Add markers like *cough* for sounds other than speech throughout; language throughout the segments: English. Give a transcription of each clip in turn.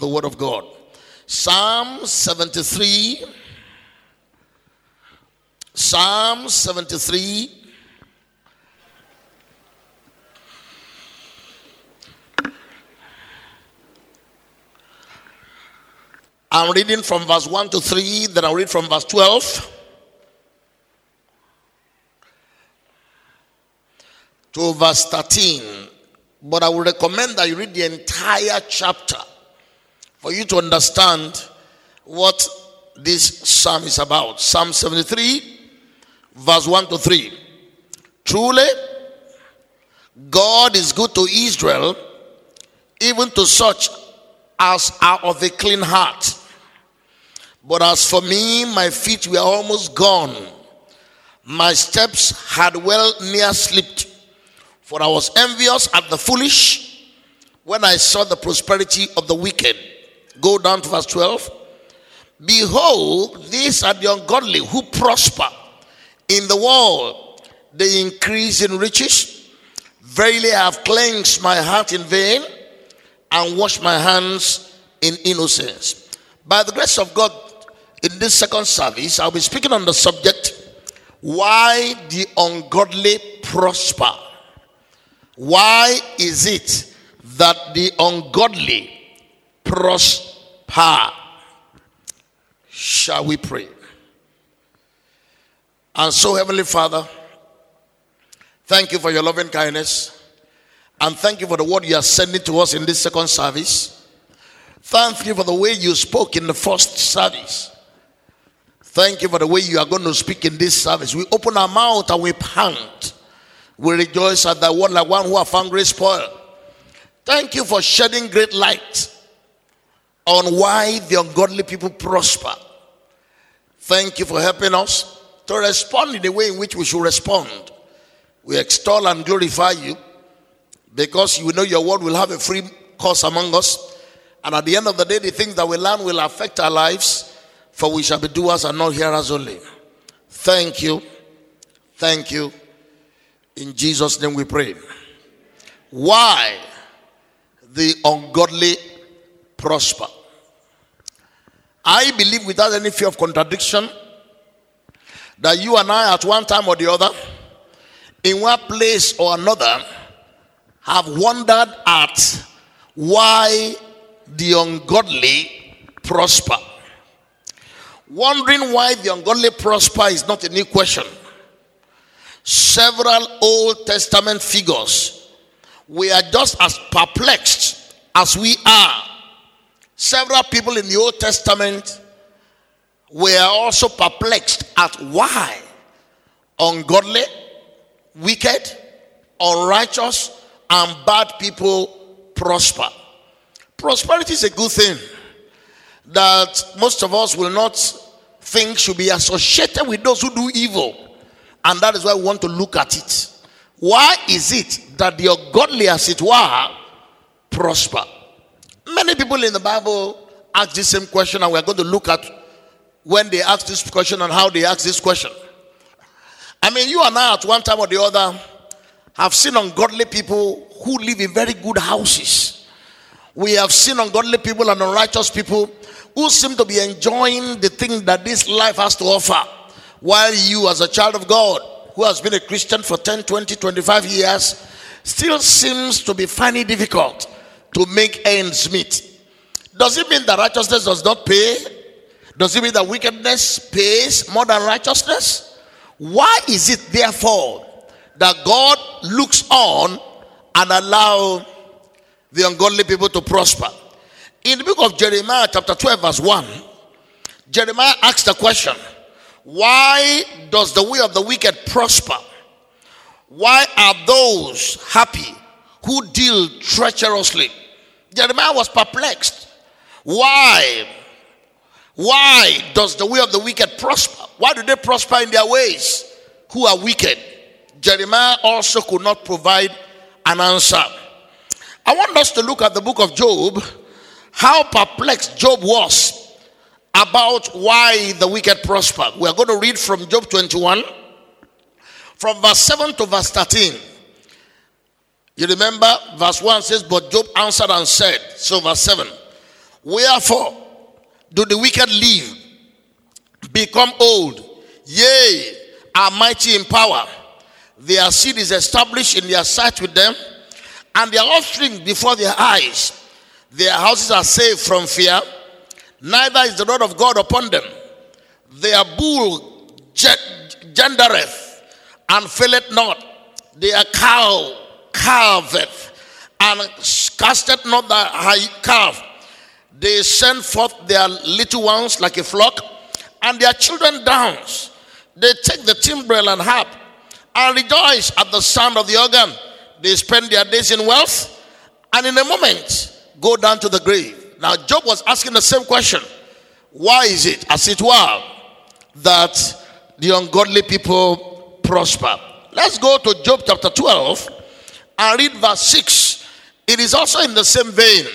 the word of God. Psalm 73. Psalm 73. I'm reading from verse 1 to 3, then I'll read from verse 12 to verse 13. But I would recommend that you read the entire chapter for you to understand what this psalm is about. Psalm 73, verse 1 to 3. Truly, God is good to Israel, even to such as are of a clean heart. But as for me, my feet were almost gone. My steps had well near slipped. For I was envious at the foolish when I saw the prosperity of the wicked. Go down to verse 12. Behold, these are the ungodly who prosper in the world, they increase in riches. Verily, I have cleansed my heart in vain and washed my hands in innocence. By the grace of God, in this second service, I'll be speaking on the subject why the ungodly prosper. Why is it that the ungodly prosper? Shall we pray? And so, Heavenly Father, thank you for your loving kindness. And thank you for the word you are sending to us in this second service. Thank you for the way you spoke in the first service. Thank you for the way you are going to speak in this service. We open our mouth and we pant. We rejoice at the word like one who have found great spoil. Thank you for shedding great light on why the ungodly people prosper. Thank you for helping us to respond in the way in which we should respond. We extol and glorify you because you know your word will have a free course among us. And at the end of the day, the things that we learn will affect our lives, for we shall be doers and not hearers only. Thank you. Thank you. In Jesus' name we pray. Why the ungodly prosper? I believe without any fear of contradiction that you and I, at one time or the other, in one place or another, have wondered at why the ungodly prosper. Wondering why the ungodly prosper is not a new question. Several Old Testament figures were just as perplexed as we are. Several people in the Old Testament were also perplexed at why ungodly, wicked, unrighteous, and bad people prosper. Prosperity is a good thing that most of us will not think should be associated with those who do evil. And that is why we want to look at it. Why is it that the ungodly, as it were, prosper? Many people in the Bible ask this same question, and we're going to look at when they ask this question and how they ask this question. I mean, you and I, at one time or the other, have seen ungodly people who live in very good houses. We have seen ungodly people and unrighteous people who seem to be enjoying the thing that this life has to offer. While you, as a child of God, who has been a Christian for 10, 20, 25 years, still seems to be finding difficult to make ends meet. Does it mean that righteousness does not pay? Does it mean that wickedness pays more than righteousness? Why is it therefore that God looks on and allow the ungodly people to prosper? In the book of Jeremiah, chapter 12, verse 1, Jeremiah asks the question Why does the way of the wicked prosper? Why are those happy who deal treacherously? Jeremiah was perplexed. Why? Why does the way of the wicked prosper? Why do they prosper in their ways who are wicked? Jeremiah also could not provide an answer. I want us to look at the book of Job, how perplexed Job was about why the wicked prosper. We are going to read from Job 21, from verse 7 to verse 13. You remember, verse 1 says, But Job answered and said, so verse 7, Wherefore do the wicked live, become old, yea, are mighty in power. Their seed is established in their sight with them, and their offspring before their eyes. Their houses are safe from fear, neither is the rod of God upon them. Their bull gendereth and faileth not. Their cow calveth and casteth not the high calf. They send forth their little ones like a flock, and their children dance. They take the timbrel and harp and rejoice at the sound of the organ. They spend their days in wealth and in a moment go down to the grave. Now, Job was asking the same question Why is it, as it were, that the ungodly people prosper? Let's go to Job chapter 12 and read verse 6. It is also in the same vein.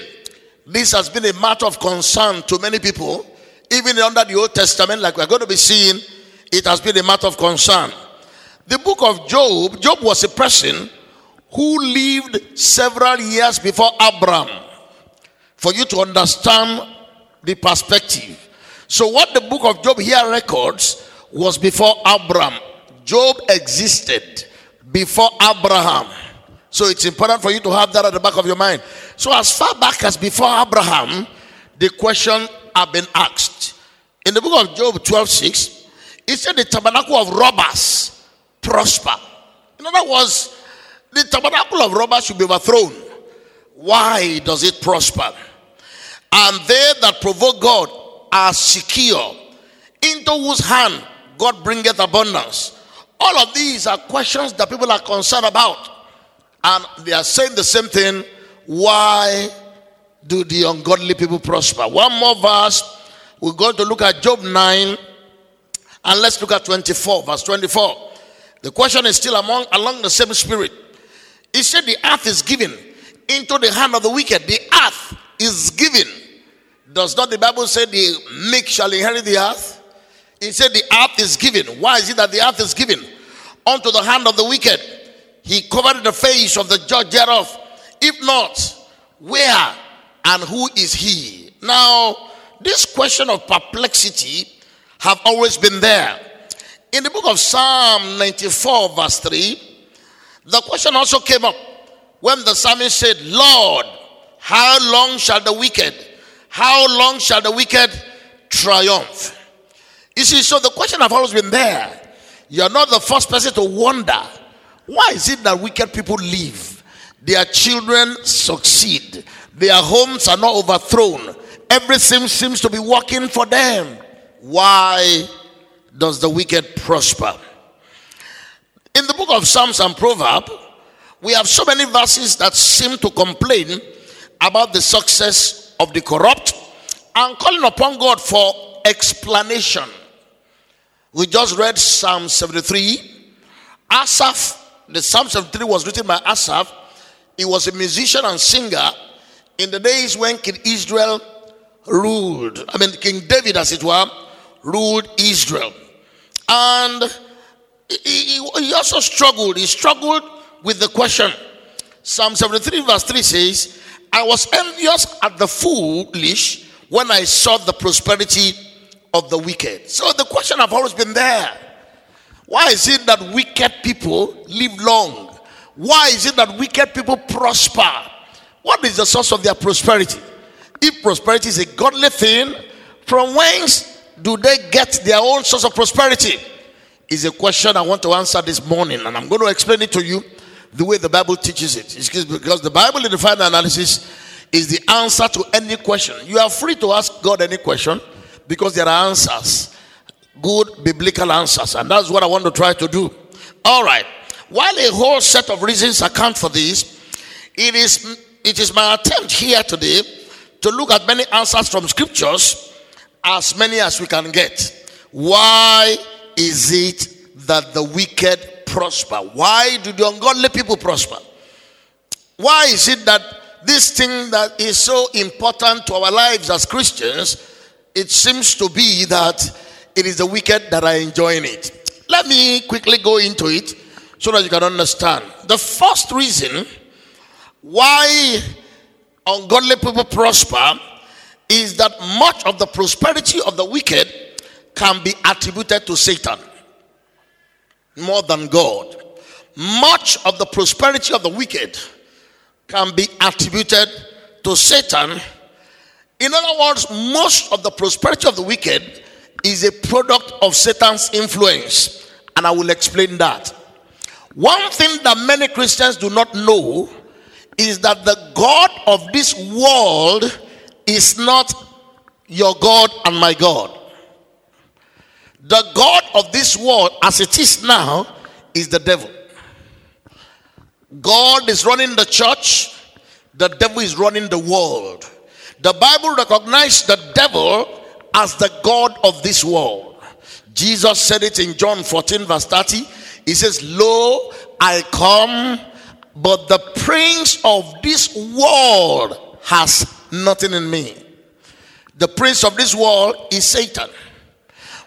This has been a matter of concern to many people, even under the Old Testament, like we're going to be seeing, it has been a matter of concern. The book of Job, Job was a person who lived several years before Abraham. For you to understand the perspective. So, what the book of Job here records was before Abraham. Job existed before Abraham. So it's important for you to have that at the back of your mind. So as far back as before Abraham, the question have been asked. In the book of Job 12 6, it said the tabernacle of robbers prosper. In other words, the tabernacle of robbers should be overthrown. Why does it prosper? And they that provoke God are secure, into whose hand God bringeth abundance. All of these are questions that people are concerned about. And they are saying the same thing. Why do the ungodly people prosper? One more verse. We're going to look at Job 9 and let's look at 24, verse 24. The question is still among along the same spirit. He said, The earth is given into the hand of the wicked. The earth is given. Does not the Bible say the meek shall inherit the earth? He said, The earth is given. Why is it that the earth is given? Unto the hand of the wicked he covered the face of the judge thereof. If not, where and who is he? Now, this question of perplexity have always been there. In the book of Psalm 94, verse 3, the question also came up when the psalmist said, Lord, how long shall the wicked, how long shall the wicked triumph? You see, so the question have always been there. You're not the first person to wonder why is it that wicked people live? Their children succeed. Their homes are not overthrown. Everything seems to be working for them. Why does the wicked prosper? In the book of Psalms and Proverbs, we have so many verses that seem to complain about the success of the corrupt and calling upon God for explanation. We just read Psalm 73. Asaph the Psalm 73 was written by Asaph. He was a musician and singer in the days when King Israel ruled. I mean, King David, as it were, ruled Israel. And he, he also struggled. He struggled with the question. Psalm 73, verse 3 says, I was envious at the foolish when I saw the prosperity of the wicked. So the question have always been there. Why is it that wicked people live long? Why is it that wicked people prosper? What is the source of their prosperity? If prosperity is a godly thing, from whence do they get their own source of prosperity? Is a question I want to answer this morning, and I'm going to explain it to you the way the Bible teaches it. It's because the Bible in the final analysis is the answer to any question. You are free to ask God any question because there are answers good biblical answers. And that's what I want to try to do. All right. While a whole set of reasons account for this, it is, it is my attempt here today to look at many answers from scriptures, as many as we can get. Why is it that the wicked prosper? Why do the ungodly people prosper? Why is it that this thing that is so important to our lives as Christians, it seems to be that it is the wicked that are enjoying it. Let me quickly go into it so that you can understand. The first reason why ungodly people prosper is that much of the prosperity of the wicked can be attributed to Satan more than God. Much of the prosperity of the wicked can be attributed to Satan. In other words, most of the prosperity of the wicked is a product of Satan's influence. And I will explain that. One thing that many Christians do not know is that the God of this world is not your God and my God. The God of this world, as it is now, is the devil. God is running the church, the devil is running the world. The Bible recognizes the devil as the God of this world. Jesus said it in John 14, verse 30. He says, Lo, I come, but the prince of this world has nothing in me. The prince of this world is Satan.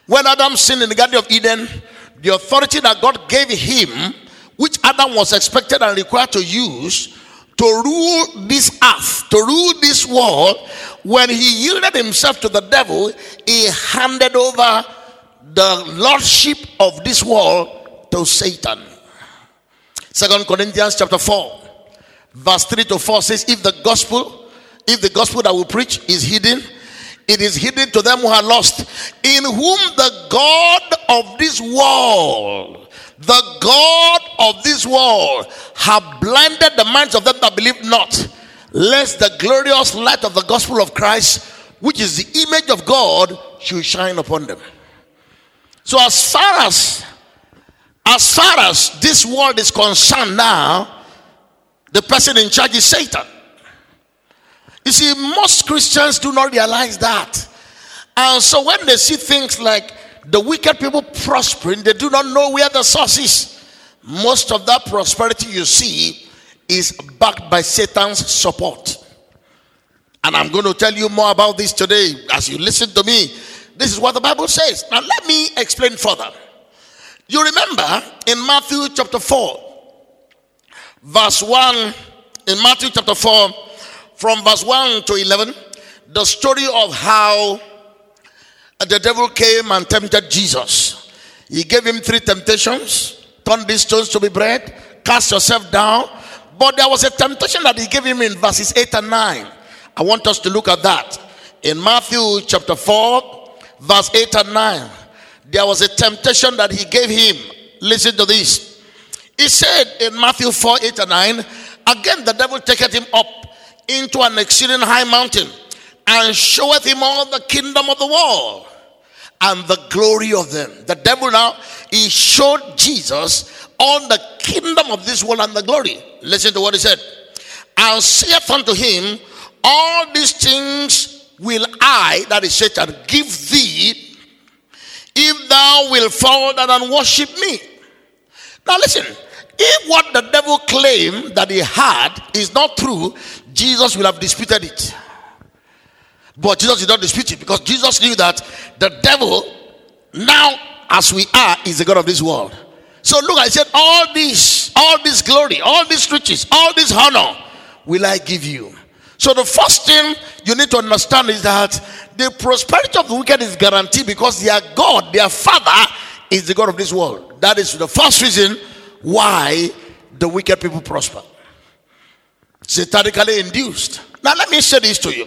When Adam sinned in the Garden of Eden, the authority that God gave him, which Adam was expected and required to use to rule this earth, to rule this world, when he yielded himself to the devil, he handed over the lordship of this world to Satan. Second Corinthians chapter 4, verse 3 to 4 says, If the gospel, if the gospel that we preach is hidden, it is hidden to them who are lost, in whom the God of this world, the God of this world, have blinded the minds of them that believe not, lest the glorious light of the gospel of Christ, which is the image of God, should shine upon them. So, as far as as far as this world is concerned now, the person in charge is Satan. You see, most Christians do not realize that. And so when they see things like the wicked people prospering, they do not know where the source is. Most of that prosperity you see is backed by Satan's support. And I'm going to tell you more about this today as you listen to me. This is what the Bible says. Now, let me explain further. You remember in Matthew chapter 4, verse 1, in Matthew chapter 4, from verse 1 to 11, the story of how the devil came and tempted Jesus. He gave him three temptations turn these stones to be bread, cast yourself down. But there was a temptation that he gave him in verses 8 and 9. I want us to look at that. In Matthew chapter 4, verse 8 and 9, there was a temptation that he gave him. Listen to this. He said in Matthew 4 8 and 9, again the devil taketh him up into an exceeding high mountain and showeth him all the kingdom of the world and the glory of them. The devil now, he showed Jesus all the kingdom of this world and the glory. Listen to what he said. And saith unto him, All these things will I, that is Satan, give thee, if thou wilt fall down and worship me. Now listen, if what the devil claimed that he had is not true, Jesus will have disputed it. But Jesus did not dispute it because Jesus knew that the devil, now as we are, is the God of this world. So look, I said, all this, all this glory, all these riches, all this honor will I give you. So the first thing you need to understand is that the prosperity of the wicked is guaranteed because their God, their Father, is the God of this world. That is the first reason why the wicked people prosper. Satanically induced. Now, let me say this to you.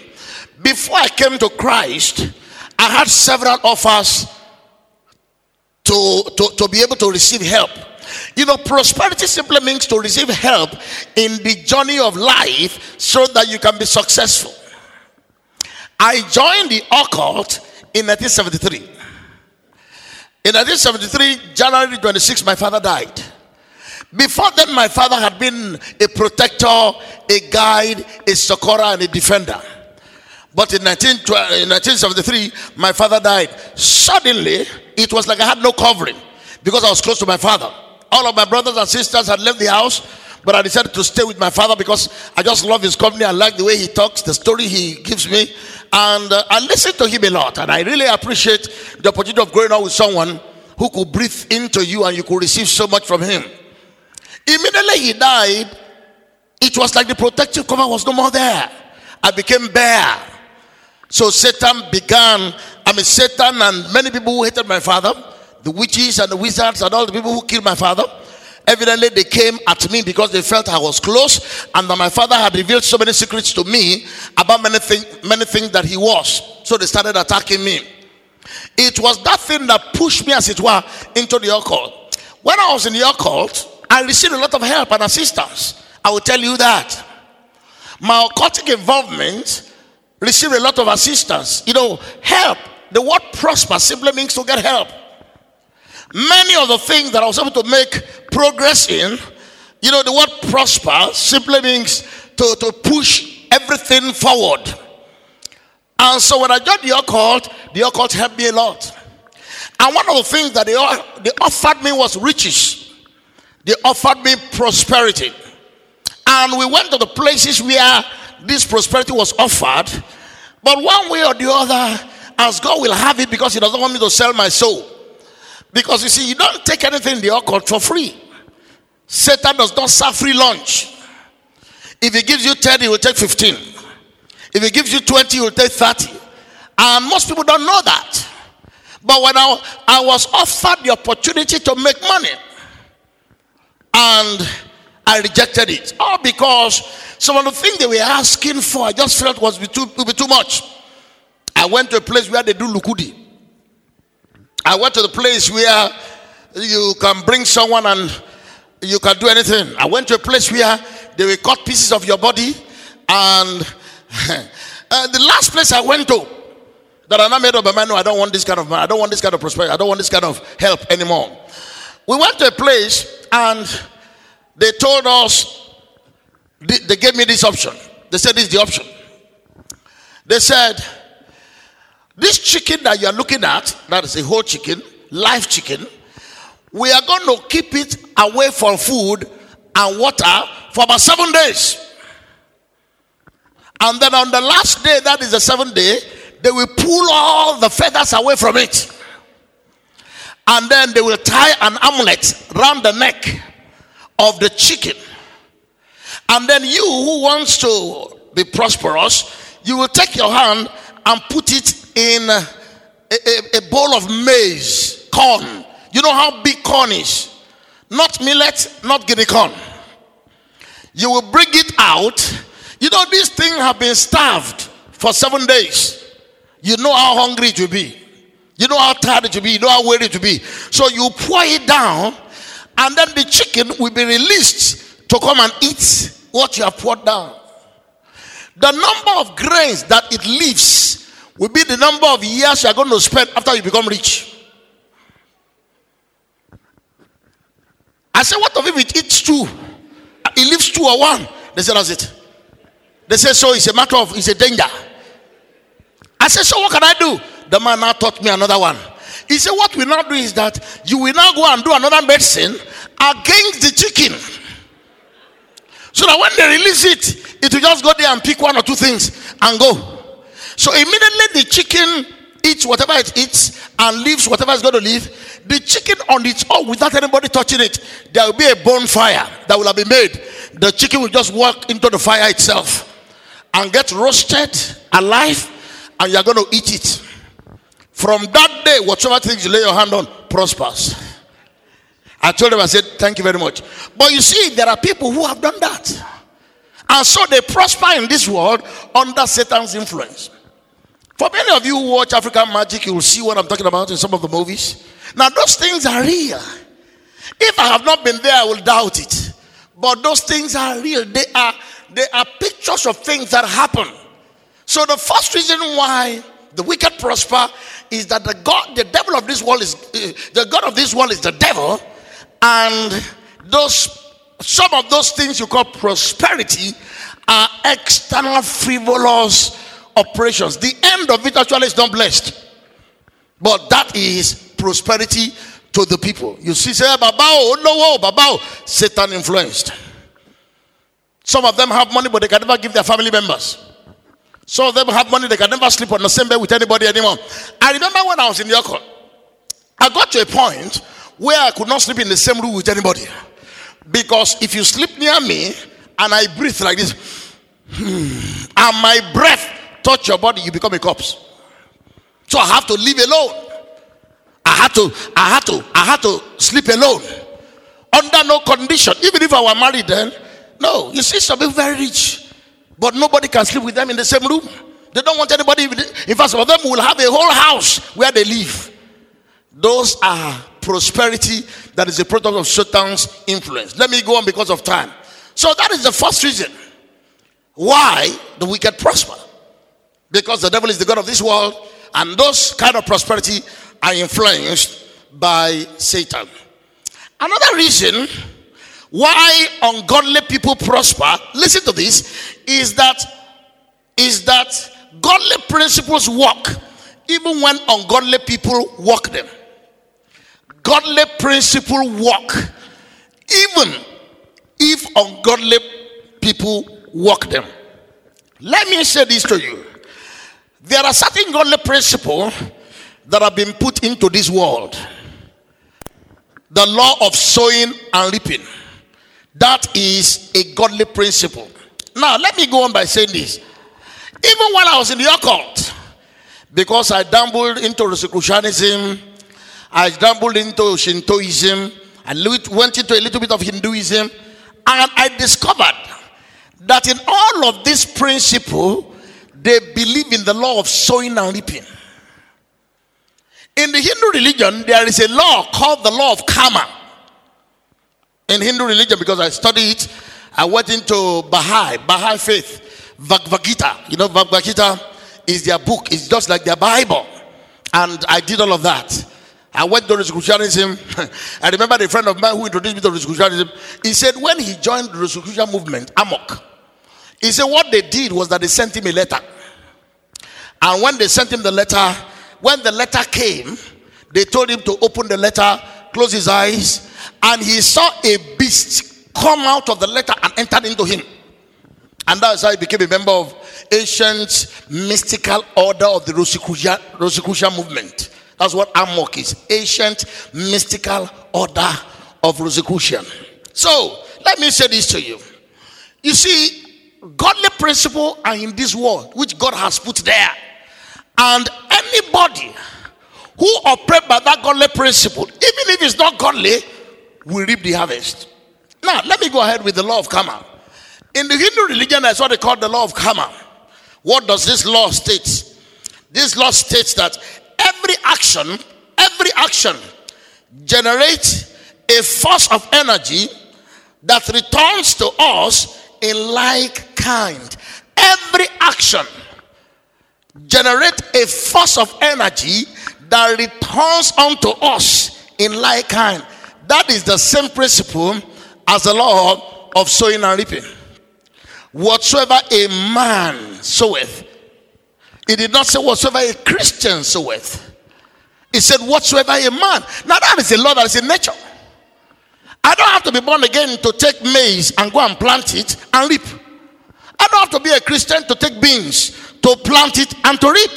Before I came to Christ, I had several offers to, to, to be able to receive help. You know, prosperity simply means to receive help in the journey of life so that you can be successful. I joined the occult in 1973. In 1973, January 26, my father died. Before then, my father had been a protector, a guide, a succorer, and a defender. But in, 19, in 1973, my father died. Suddenly, it was like I had no covering because I was close to my father. All of my brothers and sisters had left the house, but I decided to stay with my father because I just love his company. I like the way he talks, the story he gives me, and uh, I listen to him a lot. And I really appreciate the opportunity of growing up with someone who could breathe into you and you could receive so much from him. Immediately he died, it was like the protective cover was no more there. I became bare. So Satan began, I mean, Satan and many people who hated my father, the witches and the wizards and all the people who killed my father, evidently they came at me because they felt I was close and that my father had revealed so many secrets to me about many, thing, many things that he was. So they started attacking me. It was that thing that pushed me, as it were, into the occult. When I was in the occult, I received a lot of help and assistance. I will tell you that. My occultic involvement received a lot of assistance. You know, help. The word prosper simply means to get help. Many of the things that I was able to make progress in, you know, the word prosper simply means to, to push everything forward. And so when I joined the occult, the occult helped me a lot. And one of the things that they, they offered me was riches. They offered me prosperity. And we went to the places where this prosperity was offered. But one way or the other, as God will have it because He doesn't want me to sell my soul. Because you see, you don't take anything in the occult for free. Satan does not serve free lunch. If he gives you 10, he will take 15. If he gives you 20, he will take 30. And most people don't know that. But when I, I was offered the opportunity to make money, and I rejected it. All because some of the things they were asking for, I just felt was too, be too much. I went to a place where they do lukudi. I went to the place where you can bring someone and you can do anything. I went to a place where they will cut pieces of your body. And *laughs* uh, the last place I went to, that I made up my mind, no, I don't want this kind of, man. I don't want this kind of prosperity. I don't want this kind of help anymore. We went to a place and they told us, they gave me this option. They said, This is the option. They said, This chicken that you are looking at, that is a whole chicken, live chicken, we are going to keep it away from food and water for about seven days. And then on the last day, that is the seventh day, they will pull all the feathers away from it. And then they will tie an amulet round the neck of the chicken. And then you who wants to be prosperous, you will take your hand and put it in a, a, a bowl of maize, corn. You know how big corn is? Not millet, not guinea corn. You will bring it out. You know, these things have been starved for seven days. You know how hungry it will be. You know how tired it will be. You know how weary it will be. So you pour it down and then the chicken will be released to come and eat what you have poured down. The number of grains that it leaves will be the number of years you are going to spend after you become rich. I said, What if it eats two? It leaves two or one. They said, That's it. They said, So it's a matter of, it's a danger. I said, So what can I do? The man now taught me another one. He said, What we now do is that you will now go and do another medicine against the chicken. So that when they release it, it will just go there and pick one or two things and go. So immediately the chicken eats whatever it eats and leaves whatever it's going to leave. The chicken on its own, without anybody touching it, there will be a bonfire that will have been made. The chicken will just walk into the fire itself and get roasted alive, and you're going to eat it. From that day, whatever things you lay your hand on prospers. I told him, I said, Thank you very much. But you see, there are people who have done that. And so they prosper in this world under Satan's influence. For many of you who watch African magic, you will see what I'm talking about in some of the movies. Now, those things are real. If I have not been there, I will doubt it. But those things are real. They are they are pictures of things that happen. So the first reason why the wicked prosper is that the God, the devil of this world is uh, the God of this world is the devil, and those some of those things you call prosperity are external frivolous operations. The end of it actually is not blessed, but that is prosperity to the people. You see, say, Baba, oh no, oh, Baba, oh, Satan influenced. Some of them have money, but they can never give their family members. Some of them have money, they can never sleep on the same bed with anybody anymore. I remember when I was in Yoko, I got to a point where I could not sleep in the same room with anybody. Because if you sleep near me and I breathe like this, hmm, and my breath touch your body, you become a corpse. So I have to live alone. I had to, I had to, I had to sleep alone. Under no condition. Even if I were married then, no. You see some people very rich, but nobody can sleep with them in the same room. They don't want anybody. In fact, some of them will have a whole house where they live. Those are prosperity that is a product of Satan's influence. Let me go on because of time. So that is the first reason why the wicked prosper. Because the devil is the God of this world, and those kind of prosperity are influenced by Satan. Another reason why ungodly people prosper, listen to this, is that is that godly principles work even when ungodly people walk them. Godly principle work even if ungodly people walk them. Let me say this to you. There are certain godly principles that have been put into this world. The law of sowing and reaping. That is a godly principle. Now, let me go on by saying this. Even when I was in the occult, because I dabbled into Rosicrucianism, I dabbled into Shintoism, I went into a little bit of Hinduism, and I discovered that in all of these principles, they believe in the law of sowing and reaping. In the Hindu religion, there is a law called the law of karma. In Hindu religion, because I studied it, I went into Baha'i, Baha'i faith, Bhagavad. You know, Bhagavad is their book, it's just like their Bible. And I did all of that. I went to Rosicrucianism. *laughs* I remember a friend of mine who introduced me to Rosicrucianism. He said when he joined the Rosicrucian movement, AMORC, he said what they did was that they sent him a letter. And when they sent him the letter, when the letter came, they told him to open the letter, close his eyes, and he saw a beast come out of the letter and entered into him. And that's how he became a member of ancient mystical order of the Rosicrucian, Rosicrucian movement. That's what AMORC is. Ancient mystical order of Rosicrucian. So, let me say this to you. You see, godly principle are in this world, which God has put there. And anybody who operate by that godly principle, even if it's not godly, will reap the harvest. Now, let me go ahead with the law of karma. In the Hindu religion, that's what they call the law of karma. What does this law state? This law states that every action, every action generates a force of energy that returns to us in like kind. Every action generates a force of energy that returns unto us in like kind. That is the same principle as the law of sowing and reaping. Whatsoever a man soweth, he did not say whatsoever a Christian soweth. He said whatsoever a man. Now that is a law that is in nature. I don't have to be born again to take maize and go and plant it and reap. I don't have to be a Christian to take beans to plant it and to reap.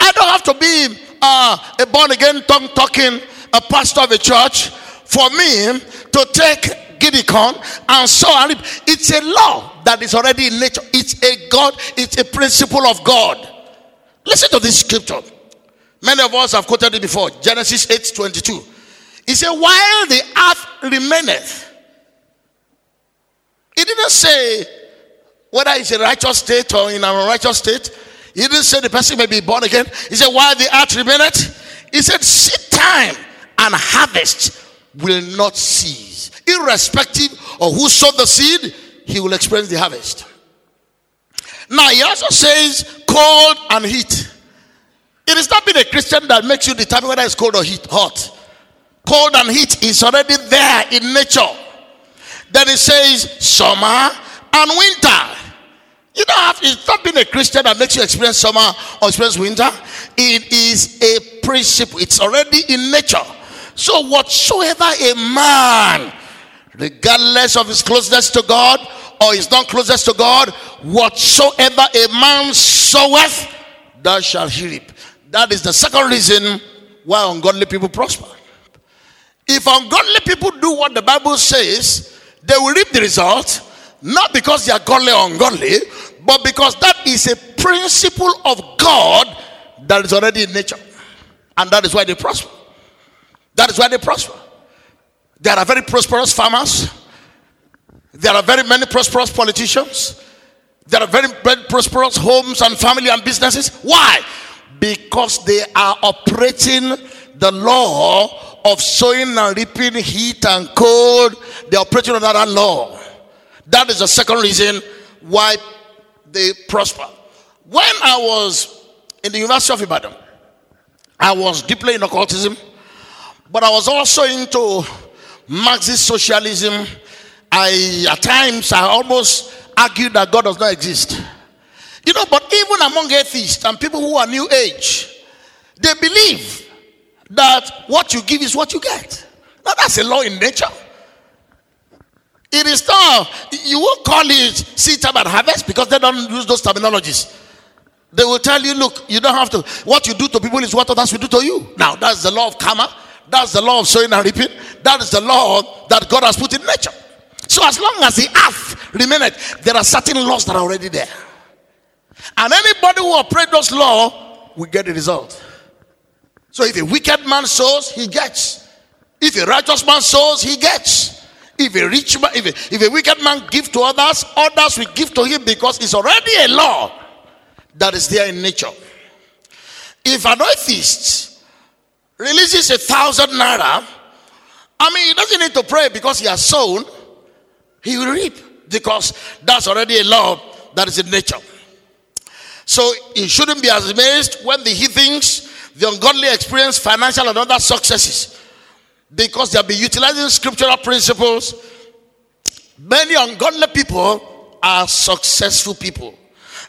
I don't have to be uh, a born again tongue talking a pastor of a church for me to take and sow and reap. It's a law that is already in nature. It's a God, it's a principle of God. Listen to this scripture. Many of us have quoted it before. Genesis 8 22. He said, While the earth remaineth, he didn't say whether it's a righteous state or in an unrighteous state. He didn't say the person may be born again. He said, While the earth remaineth, he said, Seed time and harvest will not cease. Irrespective of who sowed the seed, he will experience the harvest. Now, he also says cold and heat. It is not being a Christian that makes you determine whether it's cold or heat, hot. Cold and heat is already there in nature. Then it says summer and winter. You don't have, it's not being a Christian that makes you experience summer or experience winter. It is a principle, it's already in nature. So, whatsoever a man, regardless of his closeness to God or his non closeness to God, whatsoever a man soweth, that shall he reap. That is the second reason why ungodly people prosper. If ungodly people do what the Bible says, they will reap the result not because they are godly or ungodly, but because that is a principle of God that is already in nature. And that is why they prosper. That is why they prosper. There are very prosperous farmers. There are very many prosperous politicians. There are very, very prosperous homes and family and businesses. Why? Because they are operating the law of sowing and reaping heat and cold. They are operating under that law. That is the second reason why they prosper. When I was in the University of Ibadan, I was deeply in occultism, but I was also into Marxist socialism. I, at times, I almost argued that God does not exist. You know, but even among atheists and people who are new age, they believe that what you give is what you get. Now, that's a law in nature. It is not, you won't call it seed time and harvest because they don't use those terminologies. They will tell you, look, you don't have to, what you do to people is what others will do to you. Now, that's the law of karma. That's the law of sowing and reaping. That is the law that God has put in nature. So, as long as the earth remaineth, there are certain laws that are already there. And anybody who operates those laws will get the result. So, if a wicked man sows, he gets. If a righteous man sows, he gets. If a rich man, if a, if a wicked man give to others, others will give to him because it's already a law that is there in nature. If an atheist releases a thousand naira, I mean, he doesn't need to pray because he has sown, he will reap because that's already a law that is in nature. So he shouldn't be amazed when the heathens, the ungodly experience financial and other successes because they'll be utilizing scriptural principles. Many ungodly people are successful people.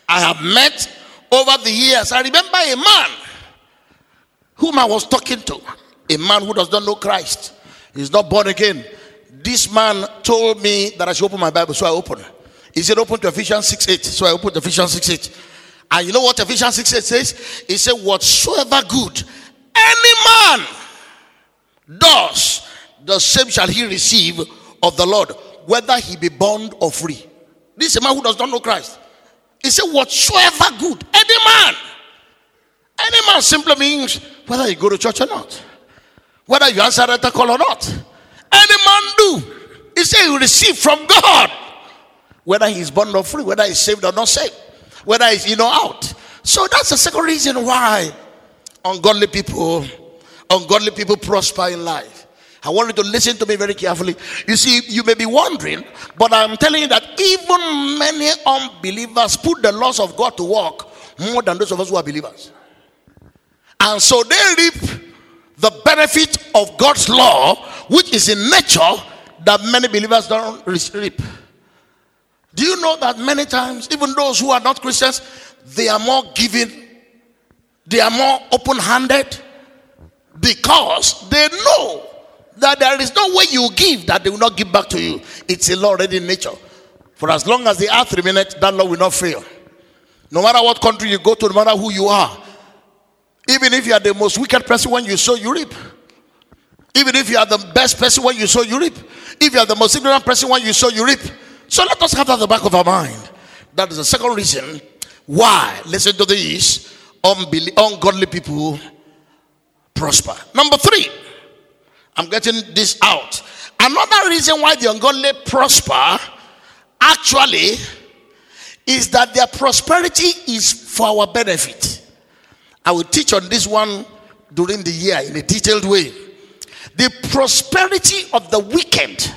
I have met over the years. I remember a man whom I was talking to, a man who does not know Christ. He's not born again. This man told me that I should open my Bible, so I opened. He said, Open to Ephesians 6 8. So I opened Ephesians 6 8. And you know what Ephesians 6 8 says? He said, Whatsoever good any man does, the same shall he receive of the Lord, whether he be bond or free. This is a man who does not know Christ. He said, Whatsoever good, any man. Any man simply means whether you go to church or not, whether you answer the call or not. Any man do. He said, You receive from God, whether he's born or free, whether he's saved or not saved, whether he's in or out. So that's the second reason why ungodly people, ungodly people prosper in life. I want you to listen to me very carefully. You see, you may be wondering, but I'm telling you that even many unbelievers put the laws of God to work more than those of us who are believers. And so they reap the benefit of God's law, which is in nature that many believers don't reap. Do you know that many times, even those who are not Christians, they are more giving, they are more open handed because they know that there is no way you give that they will not give back to you. It's a law already in nature. For as long as the earth remains, that law will not fail. No matter what country you go to, no matter who you are, even if you are the most wicked person when you sow, you reap. Even if you are the best person when you sow, you reap. If you are the most ignorant person when you sow, you reap. So let us have that at the back of our mind. That is the second reason why, listen to this, ungodly people prosper. Number three, I'm getting this out. Another reason why the ungodly prosper actually is that their prosperity is for our benefit. I will teach on this one during the year in a detailed way. The prosperity of the wicked,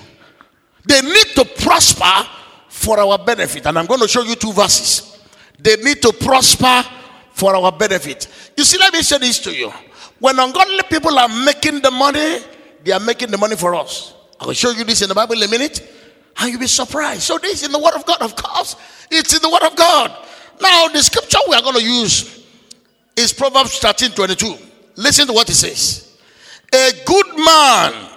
they need to prosper for our benefit. And I'm going to show you two verses. They need to prosper for our benefit. You see, let me say this to you. When ungodly people are making the money, they are making the money for us. I will show you this in the Bible in a minute, and you'll be surprised. So, this is in the Word of God, of course. It's in the Word of God. Now, the scripture we are going to use is Proverbs 13 22. Listen to what it says. A good man,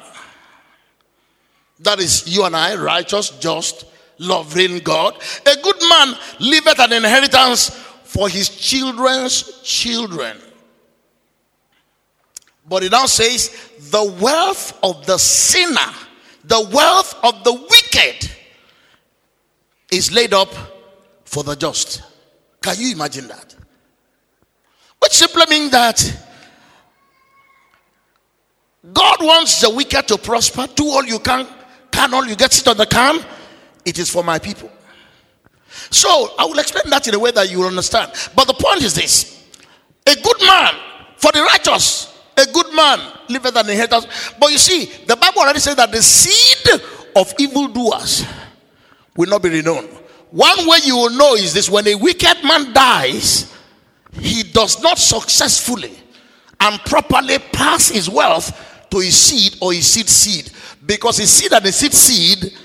that is you and I, righteous, just, loving God. A good man leaveth an inheritance for his children's children. But it now says, the wealth of the sinner, the wealth of the wicked is laid up for the just. Can you imagine that? Which simply means that God wants the wicked to prosper. Do all you can, can all you get sit on the can. It is for my people. So I will explain that in a way that you will understand. But the point is this a good man for the righteous, a good man liveth an inheritance. But you see, the Bible already says that the seed of evildoers will not be renowned. One way you will know is this when a wicked man dies, he does not successfully and properly pass his wealth to his seed or his seed seed because his seed and his seed seed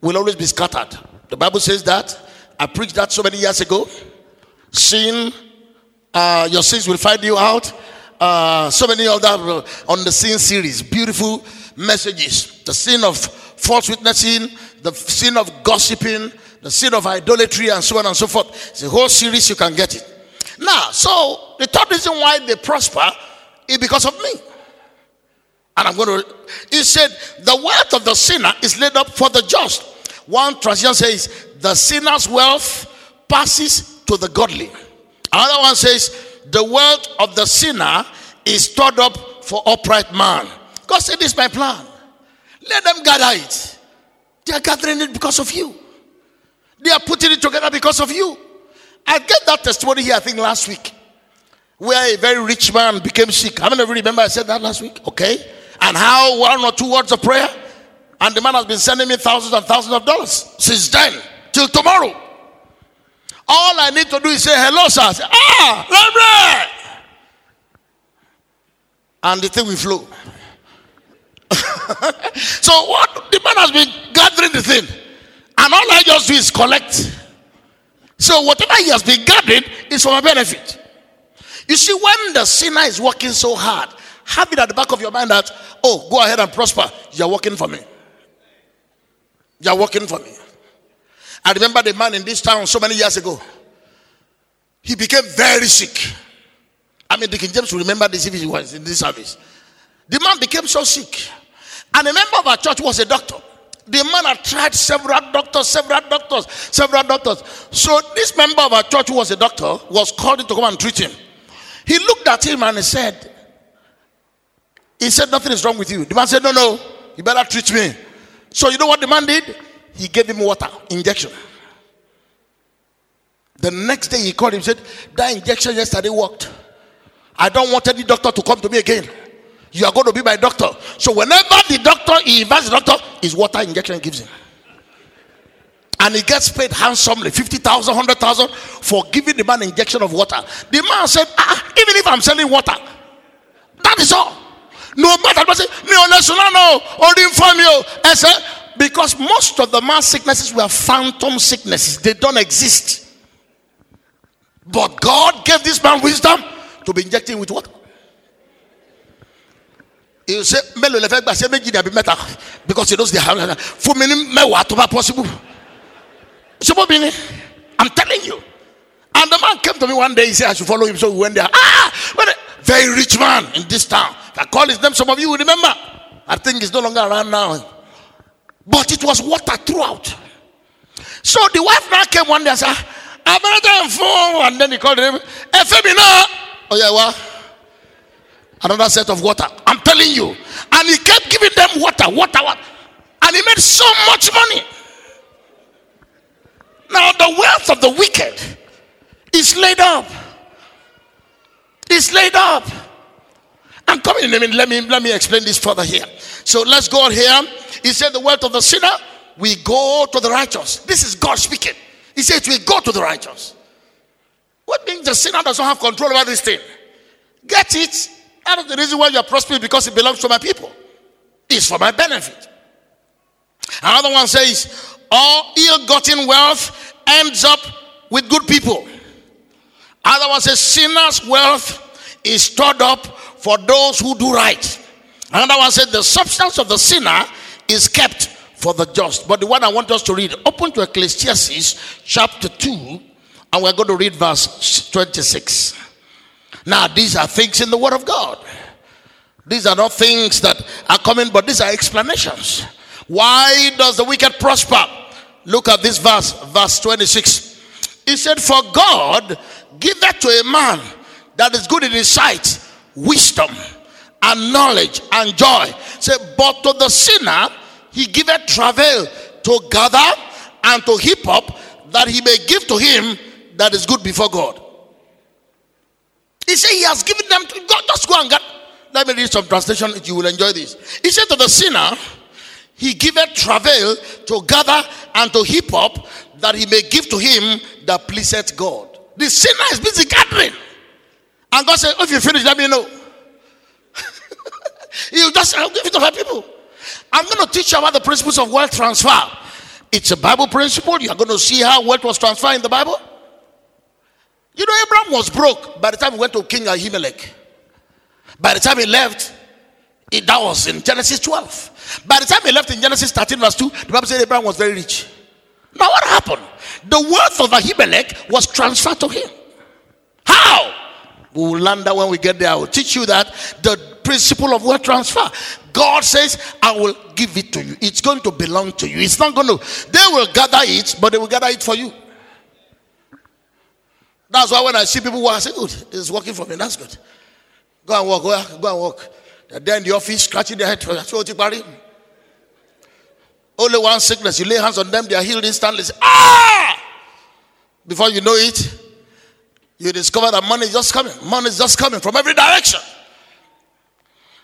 will always be scattered. The Bible says that. I preached that so many years ago. Sin, uh, your sins will find you out. Uh, so many other uh, on the sin series, beautiful messages. The sin of false witnessing, the sin of gossiping, the sin of idolatry, and so on and so forth. It's a whole series, you can get it. Now, so the third reason why they prosper is because of me. And I'm going to, he said, the wealth of the sinner is laid up for the just. One translation says, the sinner's wealth passes to the godly. Another one says, the wealth of the sinner is stored up for upright man. God said, This is my plan. Let them gather it. They are gathering it because of you. They are putting it together because of you. I get that testimony here, I think, last week, where a very rich man became sick. How many of you remember I said that last week? Okay. And how one or two words of prayer, and the man has been sending me thousands and thousands of dollars since then till tomorrow. All I need to do is say hello, sir. Say, ah, Reverend. And the thing will flow. *laughs* so what the man has been gathering the thing, and all I just do is collect. So whatever he has been gathering is for my benefit. You see, when the sinner is working so hard, have it at the back of your mind that, oh, go ahead and prosper. You're working for me. You're working for me. I remember the man in this town so many years ago. He became very sick. I mean, the King James will remember this if he was in this service. The man became so sick. And a member of our church was a doctor. The man had tried several doctors, several doctors, several doctors. So this member of our church who was a doctor was called in to come and treat him. He looked at him and he said, he said, nothing is wrong with you. The man said, no, no, you better treat me. So you know what the man did? He gave him water, injection. The next day he called him said, That injection yesterday worked. I don't want any doctor to come to me again. You are going to be my doctor. So whenever the doctor, he invites the doctor, his water injection gives him. And he gets paid handsomely 50,000, 100,000 for giving the man injection of water. The man said, ah, even if I'm selling water, that is all. No matter what, no, no, no, or inform you. I said, because most of the mass sicknesses were phantom sicknesses, they don't exist. But God gave this man wisdom to be injecting with what? You say, mélòó lè fẹ́ gbà ṣé méjì dàbí mẹ́ta because he knows the house. Fún mi ní mẹ́wàá tó bá possible. Mo bí ni? I'm telling you. And the man came to me one day, he said I should follow him. So we went there. Ah, very rich man in this town. I call his name, some of you will remember. I think he's no longer around now. But it was water throughout. So the wife now came one day and said, I'm going phone. And then he called him, Efemina. Oh, yeah, what? Another set of water. I'm telling you. And he kept giving them water, water, water. And he made so much money. Now, the wealth of the wicked is laid up. It's laid up. I'm coming in a minute. Let me, let me explain this further here. So let's go on here. He said, The wealth of the sinner, we go to the righteous. This is God speaking. He says, We go to the righteous. What means the sinner does not have control over this thing? Get it? That is the reason why you are prospering because it belongs to my people. It's for my benefit. Another one says, All ill gotten wealth ends up with good people. Another one says, Sinner's wealth is stored up for those who do right. Another one said, The substance of the sinner is kept for the just. But the one I want us to read, open to Ecclesiastes chapter 2, and we're going to read verse 26. Now, these are things in the Word of God. These are not things that are coming, but these are explanations. Why does the wicked prosper? Look at this verse, verse 26. He said, For God giveth to a man that is good in his sight wisdom and knowledge and joy. Say, but to the sinner he giveth travail to gather and to heap up that he may give to him that is good before God. He said he has given them to God. Just go and get. Let me read some translation. You will enjoy this. He said to the sinner, he giveth travail to gather and to heap up that he may give to him that pleaseth God. The sinner is busy gathering. And God said, oh, if you finish, let me know. *laughs* you just I'll give it to my people. I'm going to teach you about the principles of wealth transfer. It's a Bible principle. You're going to see how wealth was transferred in the Bible. You know, Abraham was broke by the time he went to King Abimelech. By the time he left, it, that was in Genesis 12. By the time he left in Genesis 13, verse 2, the Bible said Abraham was very rich. Now, what happened? The wealth of Abimelech was transferred to him. How? We will learn that when we get there. I will teach you that the principle of wealth transfer. God says, I will give it to you. It's going to belong to you. It's not going to, they will gather it, but they will gather it for you. That's why when I see people work, I say, good, this is working for me. That's good. Go and work. Go, go and work. They're there in the office, scratching their head. Only one sickness. You lay hands on them, they are healed instantly. Ah! Before you know it, you discover that money is just coming. Money is just coming from every direction.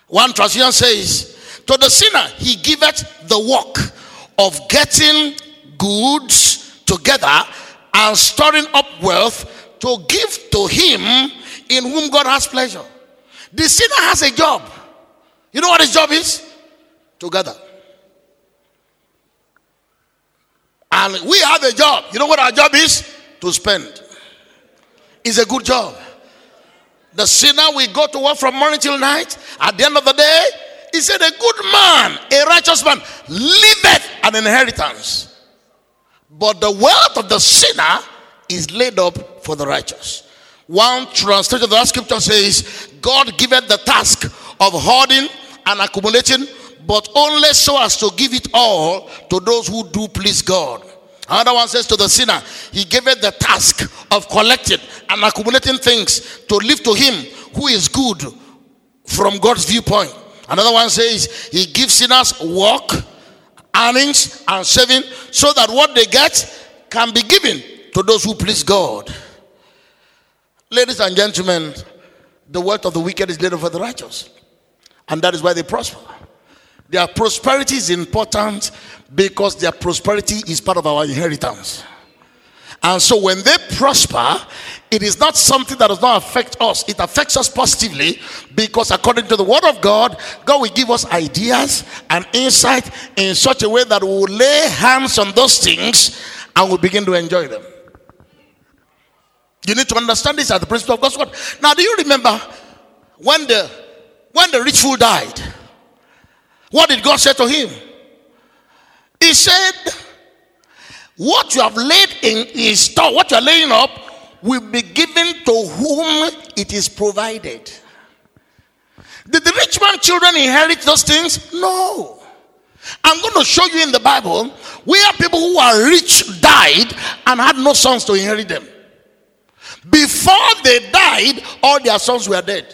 One translation says, To the sinner, he giveth the work of getting goods together and storing up wealth to give to him in whom God has pleasure. The sinner has a job. You know what his job is? Together. And we have a job. You know what our job is? To spend. It's a good job. The sinner will go to work from morning till night. At the end of the day, he said, A good man, a righteous man, liveth an inheritance. But the wealth of the sinner is laid up for the righteous. One translation of that scripture says, God giveth the task of hoarding and accumulating, but only so as to give it all to those who do please God. Another one says to the sinner, He giveth the task of collecting and accumulating things to live to Him who is good from God's viewpoint. Another one says, He gives sinners work, earnings, and saving so that what they get can be given to those who please God. Ladies and gentlemen, the wealth of the wicked is laid over the righteous, and that is why they prosper. Their prosperity is important because their prosperity is part of our inheritance. And so when they prosper, it is not something that does not affect us. It affects us positively because according to the word of God, God will give us ideas and insight in such a way that we will lay hands on those things and we'll begin to enjoy them. You need to understand this as the principle of God's word. Now, do you remember when the when the rich fool died? What did God say to him? He said, What you have laid in his store, what you are laying up, will be given to whom it is provided. Did the rich man's children inherit those things? No. I'm going to show you in the Bible where people who are rich died and had no sons to inherit them. Before they died, all their sons were dead.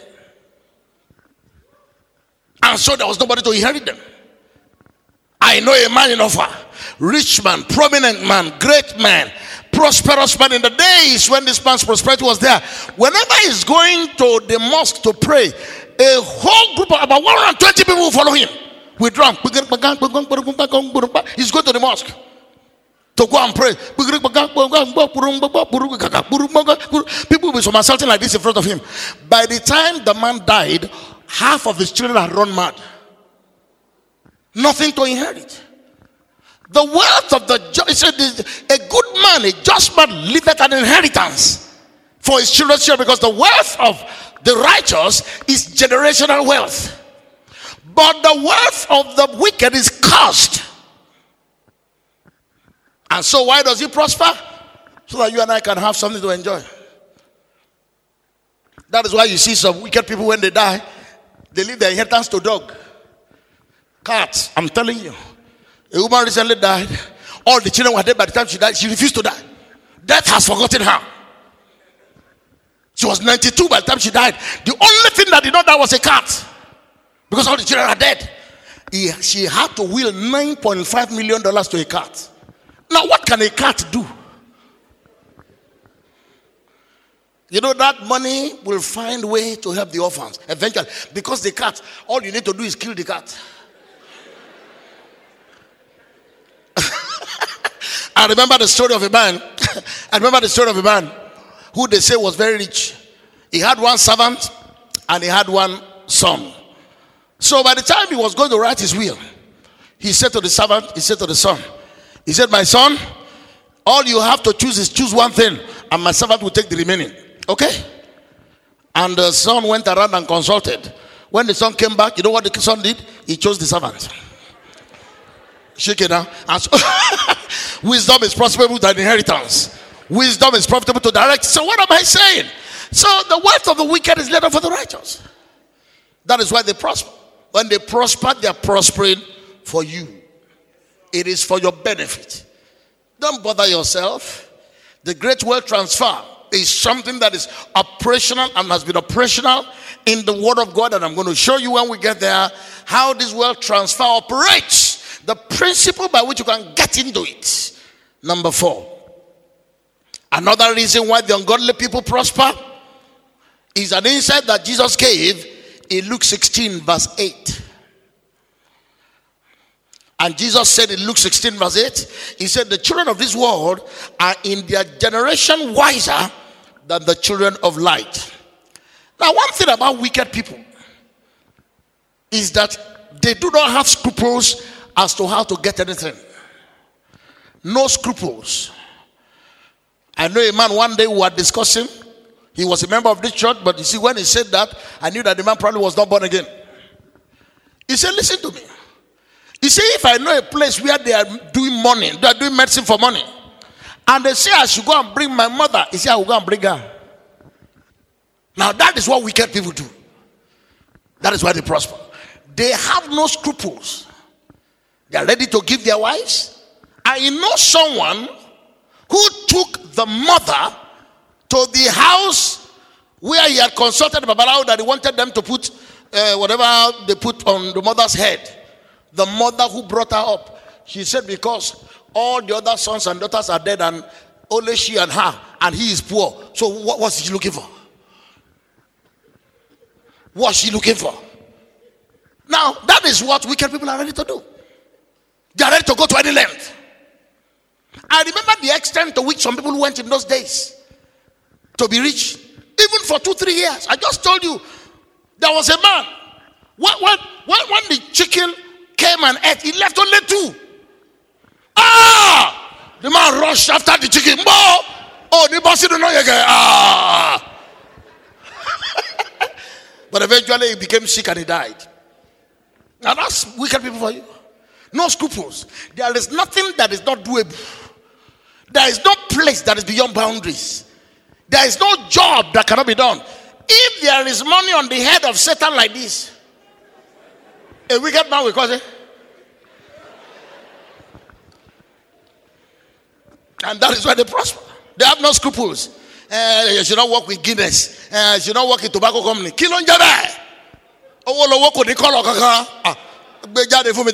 And so there was nobody to inherit them. I know a man in offer, rich man, prominent man, great man, prosperous man in the days when this man's prosperity was there. Whenever he's going to the mosque to pray, a whole group of about 120 people will follow him. We drum. He's going to the mosque to go and pray. People will be somersaulting like this in front of him. By the time the man died, half of his children had run mad. Nothing to inherit. The wealth of the just, a good man, a just man, liveth an inheritance for his children's children because the wealth of the righteous is generational wealth. But the wealth of the wicked is cursed. And so, why does he prosper? So that you and I can have something to enjoy. That is why you see some wicked people when they die, they leave their inheritance to dog, cats. I'm telling you. A woman recently died. All the children were dead by the time she died. She refused to die. Death has forgotten her. She was 92 by the time she died. The only thing that did not die was a cat. Because all the children are dead. He, she had to will $9.5 million to a cat. Now, what can a cat do? You know that money will find way to help the orphans eventually. Because the cat, all you need to do is kill the cat. *laughs* I remember the story of a man. *laughs* I remember the story of a man who they say was very rich. He had one servant and he had one son. So by the time he was going to write his will, he said to the servant, he said to the son, he said, My son, all you have to choose is choose one thing, and my servant will take the remaining. Okay? And the son went around and consulted. When the son came back, you know what the son did? He chose the servant. Shake it. So *laughs* wisdom is profitable than inheritance. Wisdom is profitable to direct. So what am I saying? So the wealth of the wicked is laid up for the righteous. That is why they prosper. When they prosper, they are prospering for you. It is for your benefit. Don't bother yourself. The great wealth transfer is something that is operational and has been operational in the Word of God. And I'm going to show you when we get there how this wealth transfer operates. The principle by which you can get into it. Number four. Another reason why the ungodly people prosper is an insight that Jesus gave in Luke 16, verse 8. And Jesus said in Luke 16, verse 8, He said, The children of this world are in their generation wiser than the children of light. Now, one thing about wicked people is that they do not have scruples as to how to get anything. No scruples. I know a man one day we were discussing. He was a member of this church, but you see, when he said that, I knew that the man probably was not born again. He said, Listen to me. He said, If I know a place where they are doing money, they are doing medicine for money, and they say I should go and bring my mother, he said, I will go and bring her. Now, that is what wicked people do. That is why they prosper. They have no scruples. They are ready to give their wives. I know someone who took the mother to the house where he had consulted Babalawo that he wanted them to put uh, whatever they put on the mother's head. The mother who brought her up, she said, because all the other sons and daughters are dead and only she and her, and he is poor. So what was she looking for? What was she looking for? Now, that is what wicked people are ready to do. They are ready to go to any length. I remember the extent to which some people went in those days to be rich, even for two, three years. I just told you there was a man. When, when, when, the chicken came and ate, he left only two. Ah! The man rushed after the chicken. Oh, the boss didn't know again. Ah! *laughs* but eventually he became sick and he died. Now that's wicked people for you. No scruples. There is nothing that is not doable. There is no place that is beyond boundaries. There is no job that cannot be done. If there is money on the head of Satan like this, a wicked man will cause it. And that is why they prosper. They have no scruples. Uh, you should not work with Guinness. Uh, you should not work in tobacco company. Kí ló ń jẹ́ bẹ́ẹ̀? Owó lowó kò ní kọ́lọ̀ kankan. Ah, gbé jáde fún.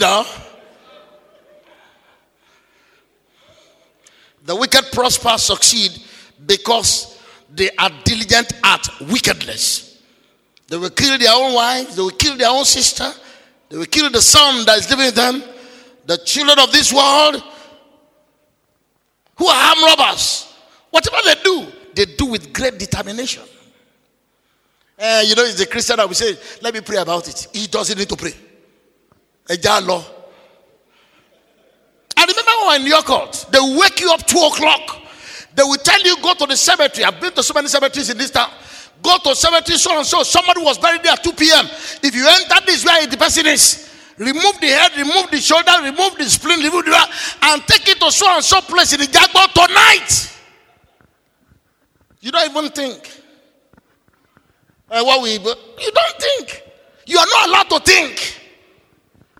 The wicked prosper, succeed because they are diligent at wickedness. They will kill their own wives, they will kill their own sister, they will kill the son that is living with them. The children of this world who are armed robbers, whatever they do, they do with great determination. Uh, you know, it's the Christian that will say, Let me pray about it. He doesn't need to pray. Law. I remember when in your court, they wake you up two o'clock. They will tell you, go to the cemetery. I've been to so many cemeteries in this town. Go to cemetery, so and so. Somebody was buried there at 2 p.m. If you enter this where the person is, remove the head, remove the shoulder, remove the spleen, remove the and take it to so and so place in the jaguar tonight. You don't even think. Uh, what we, you don't think. You are not allowed to think.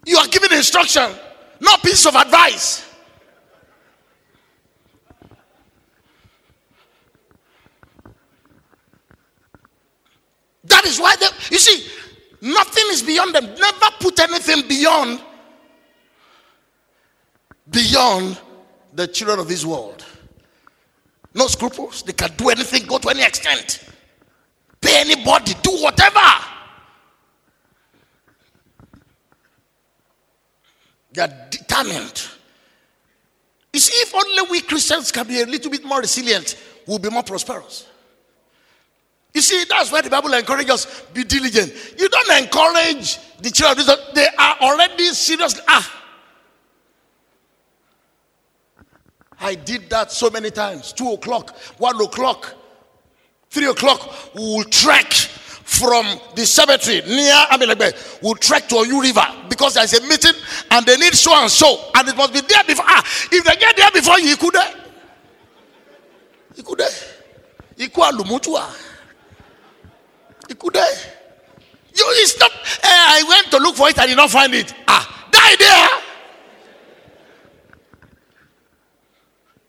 You are given instruction, not piece of advice. That is why they, you see, nothing is beyond them. Never put anything beyond beyond the children of this world. No scruples. They can do anything, go to any extent, pay anybody, do whatever. They are determined. You see, if only we Christians can be a little bit more resilient, we'll be more prosperous. You see, that's why the Bible encourages us be diligent. You don't encourage the children, they are already serious. Ah, I did that so many times. Two o'clock, one o'clock, three o'clock. We will trek from the cemetery near Amelebe. We'll trek to Oyu River because there's a meeting and they need so and so. And it must be there before. Ah, if they get there before you, could you could you could You could I you it's not eh, I went to look for it I did not find it. Ah, die there.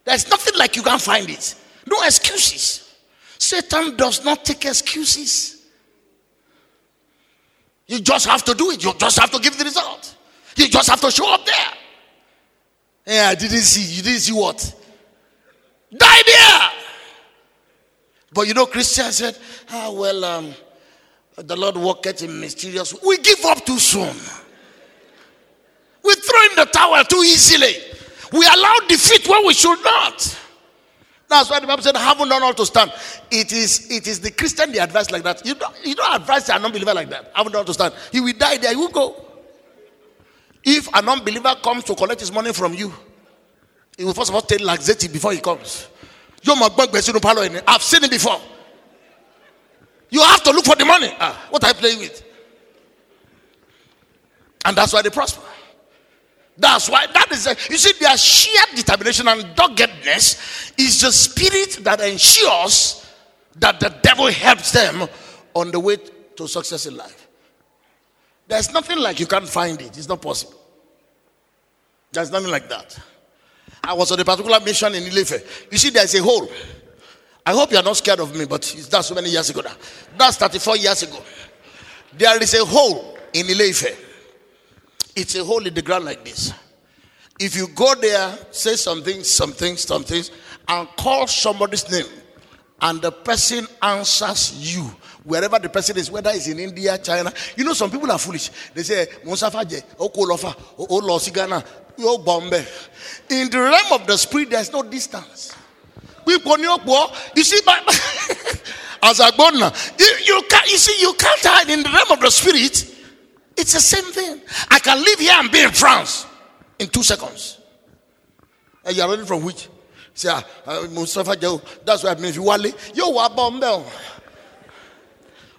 There's nothing like you can't find it. No excuses. Satan does not take excuses. You just have to do it. You just have to give the result. You just have to show up there. Yeah, I didn't see. You didn't see what? Die there. But you know, Christian said, ah, well, um, the Lord worketh in mysterious We give up too soon. We throw in the towel too easily. We allow defeat when we should not. That's why the Bible said, haven't done all to stand. It is, it is the Christian they advise like that. You don't, you don't advise a non-believer like that. Haven't done all to stand. He will die there, he will go. If a non-believer comes to collect his money from you, he will first of all take laxative before he comes. I've seen it before. You have to look for the money. Ah, what are you playing with? And that's why they prosper. That's why that is a, you see their sheer determination and doggedness is the spirit that ensures that the devil helps them on the way to success in life. There's nothing like you can't find it. It's not possible. There's nothing like that. I was on a particular mission in Ile-Ife. You see, there's a hole. I hope you are not scared of me, but it's that so many years ago. That's 34 years ago. There is a hole in Ile-Ife. It's a hole in the ground like this. If you go there, say something, something, something, and call somebody's name, and the person answers you, wherever the person is, whether it's in India, China. You know, some people are foolish. They say, Musafaje, Okolofa, Olosigana, Yo Bombe. In the realm of the spirit, there's no distance. You see, *laughs* as a governor, you, you, can, you see, you can't hide in the realm of the spirit it's the same thing. I can live here and be in France in two seconds. And you are running from which? Say, ah, uh, Mustafa that's what I mean. If you want yo, what bomb down?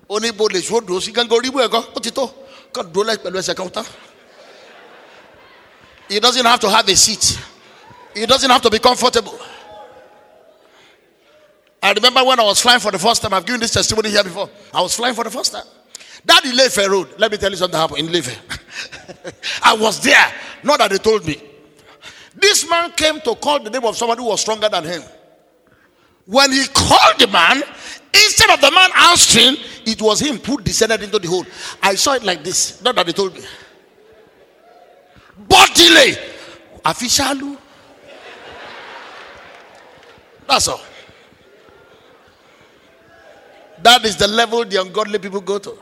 Only body should do, she can go anywhere. Go, what it Can do like the second. He doesn't have to have a seat, he doesn't have to be comfortable. I remember when I was flying for the first time, I've given this testimony here before. I was flying for the first time. That Ile-Ife road, let me tell you something happened in Ile-Ife. *laughs* I was there, not that they told me. This man came to call the name of somebody who was stronger than him. When he called the man, instead of the man answering, it was him who descended into the hole. I saw it like this, not that they told me. But Bodily, official. That's all. That is the level the ungodly people go to.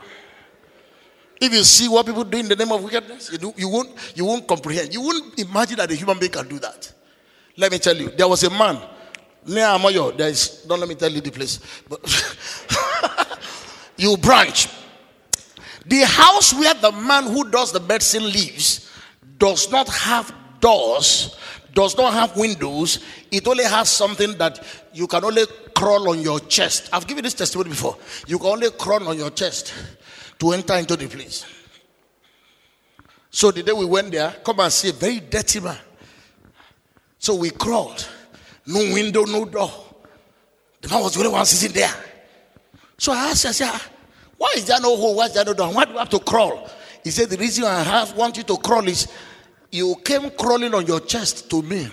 If you see what people do in the name of wickedness, you, do, you, won't, you won't comprehend. You won't imagine that a human being can do that. Let me tell you, there was a man. There is, don't let me tell you the place. But *laughs* you branch. The house where the man who does the medicine lives does not have doors, does not have windows. It only has something that you can only crawl on your chest. I've given this testimony before. You can only crawl on your chest to enter into the place. So the day we went there, come and see a very dirty man. So we crawled. No window, no door. The man was the only one sitting there. So I asked, I said, ah, why is there no hole? Why is there no door? Why do you have to crawl? He said, the reason I have want you to crawl is you came crawling on your chest to me.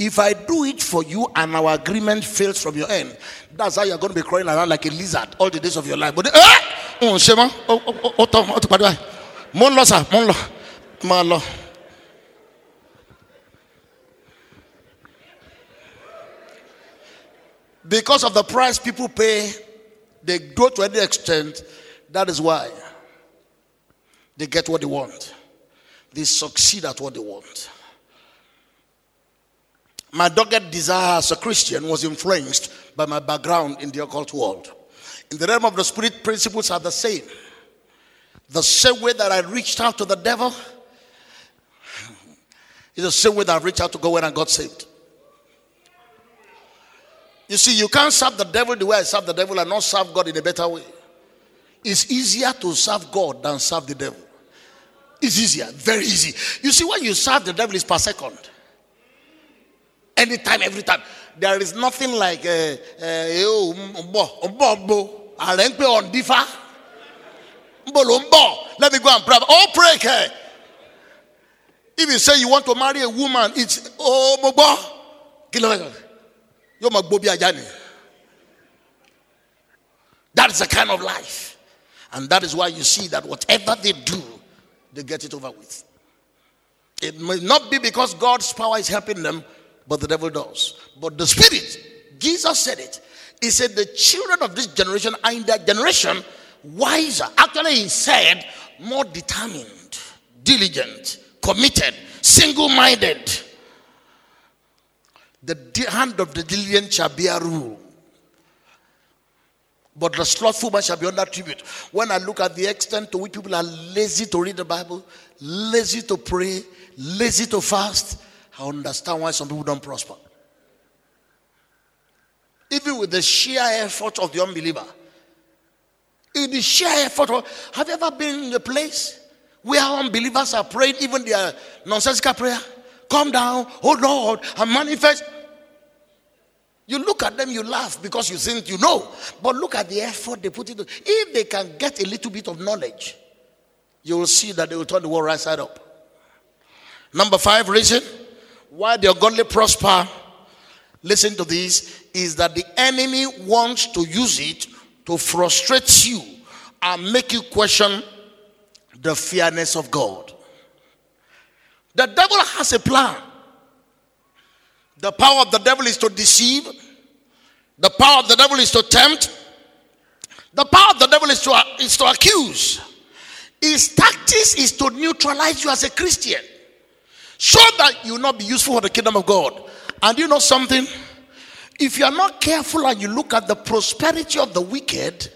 If I do it for you and our agreement fails from your end, that's how you're going to be crawling around like a lizard all the days of your life. But? Oh, Shema. Oh, oh, oh, oh, oh, oh, Mon lo lo. Because of the price people pay, they go to any extent. That is why they get what they want. They succeed at what they want. My dogged desire as a Christian was influenced by my background in the occult world. In the realm of the spirit, principles are the same. The same way that I reached out to the devil is the same way that I reached out to God when I got saved. You see, you can't serve the devil the way I serve the devil and not serve God in a better way. It's easier to serve God than serve the devil. It's easier, very easy. You see, when you serve the devil, it's per second. Anytime, every time. There is nothing like uh, uh, let me go and pray. Oh, pray. Ke. If you say you want to marry a woman, it's oh mobo. That is the kind of life. And that is why you see that whatever they do, they get it over with. It may not be because God's power is helping them, but the devil does. But the spirit, Jesus said it. He said, The children of this generation are in that generation wiser. Actually, he said, more determined, diligent, committed, single minded. The hand of the diligent shall be a rule. But the slothful man shall be under tribute. When I look at the extent to which people are lazy to read the Bible, lazy to pray, lazy to fast, I understand why some people don't prosper. Even with the sheer effort of the unbeliever, in the sheer effort, of, have you ever been in a place where unbelievers are praying, even their nonsensical prayer? Come down, oh Lord, and manifest. You look at them, you laugh because you think you know. But look at the effort they put into. If they can get a little bit of knowledge, you will see that they will turn the world right side up. Number five reason why the ungodly prosper, listen to this, is that the enemy wants to use it to frustrate you and make you question the fairness of God. The devil has a plan. The power of the devil is to deceive. The power of the devil is to tempt. The power of the devil is to, is to accuse. His tactics is to neutralize you as a Christian so that you will not be useful for the kingdom of God. And you know something? If you are not careful and you look at the prosperity of the wicked,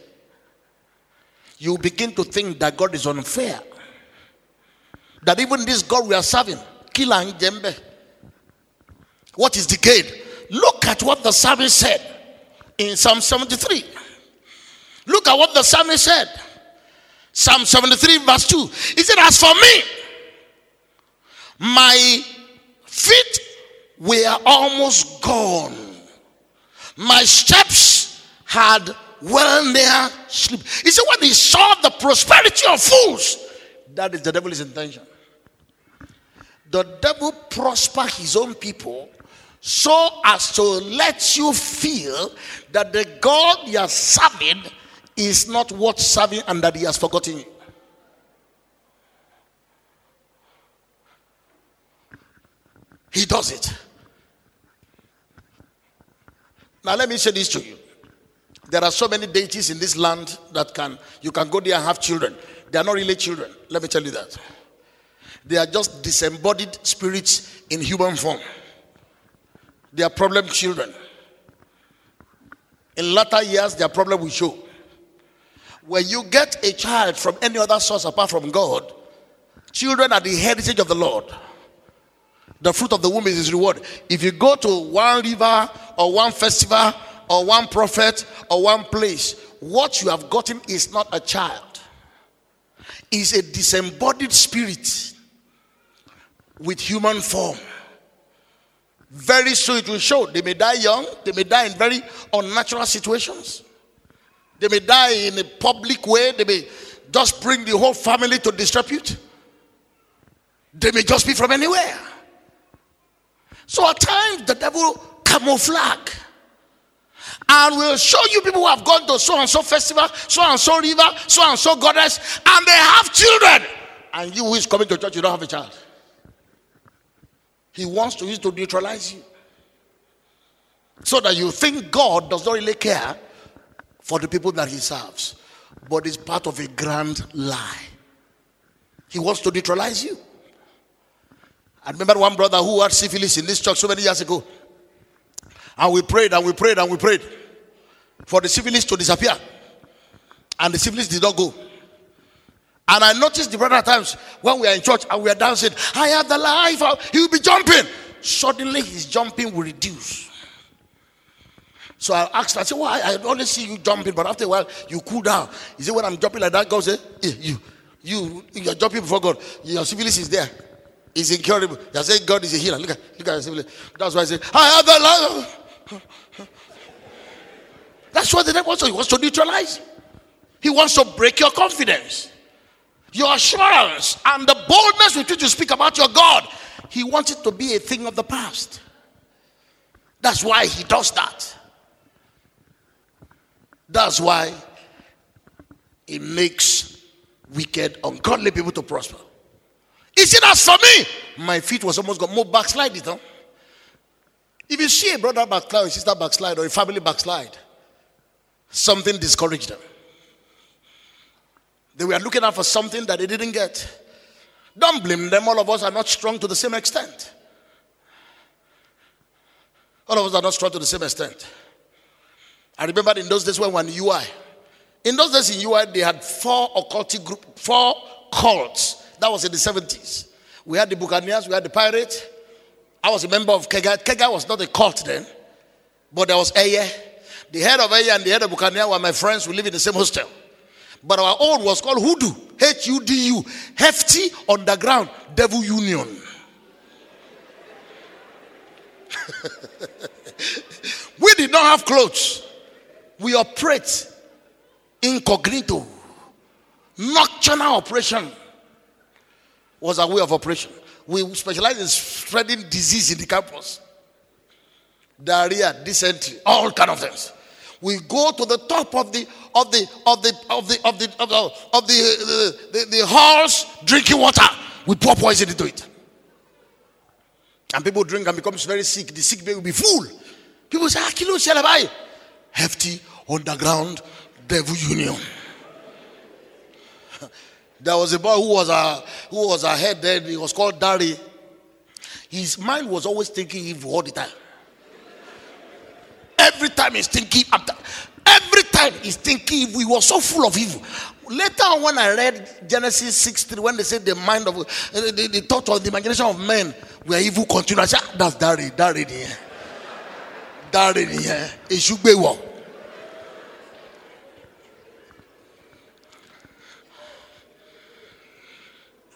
you begin to think that God is unfair. That even this God we are serving, Kila Jembe, what is decayed? Look at what the psalmist said in Psalm 73. Look at what the psalmist said. Psalm 73, verse 2. He said, As for me, my feet were almost gone. My steps had well near sleep. He said, When he saw the prosperity of fools, that is the devil's intention the devil prosper his own people so as to let you feel that the God you are serving is not worth serving and that he has forgotten you. He does it. Now let me say this to you. There are so many deities in this land that can you can go there and have children. They are not really children. Let me tell you that. They are just disembodied spirits in human form. They are problem children. In latter years, their problem will show. When you get a child from any other source apart from God, children are the heritage of the Lord. The fruit of the womb is his reward. If you go to one river or one festival or one prophet or one place, what you have gotten is not a child, is a disembodied spirit with human form. Very soon it will show. They may die young, they may die in very unnatural situations. They may die in a public way, they may just bring the whole family to disrepute. They may just be from anywhere. So at times the devil camouflage. And we'll show you people who have gone to so and so festival, so and so river, so and so goddess, and they have children. And you who is coming to church, you don't have a child. He wants to use to neutralize you. So that you think God does not really care for the people that he serves, but is part of a grand lie. He wants to neutralize you. I remember one brother who had syphilis in this church so many years ago. And we prayed and we prayed and we prayed for the syphilis to disappear. And the syphilis did not go. And I noticed the brother at times when we are in church and we are dancing, I have the life, he will be jumping. Suddenly his jumping will reduce. So I asked, I said, Why? I only see you jumping, but after a while you cool down. He said, When I'm jumping like that, God said, You, you, you're jumping before God. Your syphilis is there. It's incurable. You're saying God is a healer. Look at, look at. That's why I say, I have the life. That's what the devil wants. He wants to neutralize. He wants to break your confidence, your assurance, and the boldness with which you speak about your God. He wants it to be a thing of the past. That's why he does that. That's why he makes wicked, ungodly people to prosper. He said, As for me, my feet was almost got more backslide? If you see a brother backslide or sister backslide or a family backslide, something discouraged them. They were looking out for something that they didn't get. Don't blame them. All of us are not strong to the same extent. All of us are not strong to the same extent. I remember in those days when we were in UI. In those days in UI, they had four occultic group, four cults. That was in the 70s. We had the Buccaneers, we had the Pirates, I was a member of Kega. Kega was not a cult then, but there was Eiye. The head of Eiye and the head of Buccaneer were my friends. We live in the same hostel. But our own was called Hudu, H U D U, Hefty Underground Devil Union. *laughs* we did not have clothes. We operate incognito. Nocturnal operation was our way of operation. We specialize in spreading disease in the campus. Diarrhea dysentery all kind of things. We go to the top of the of the of the of the of the of the, of the, the, the, the halls drinking water. We pour poison into it. And people drink and becomes very sick. The sick bay will be full. People say ah kilo shalabai hefty underground devil union there was a boy who was a who was ahead then. He was called Dari. His mind was always thinking evil all the time. Every time he's thinking every time he's thinking evil. He was so full of evil. Later on, when I read Genesis 6 3, when they said the mind of uh, the, the thought of the imagination of men were evil said, ah, that's Dari, Dari here. Dari here. It should be one.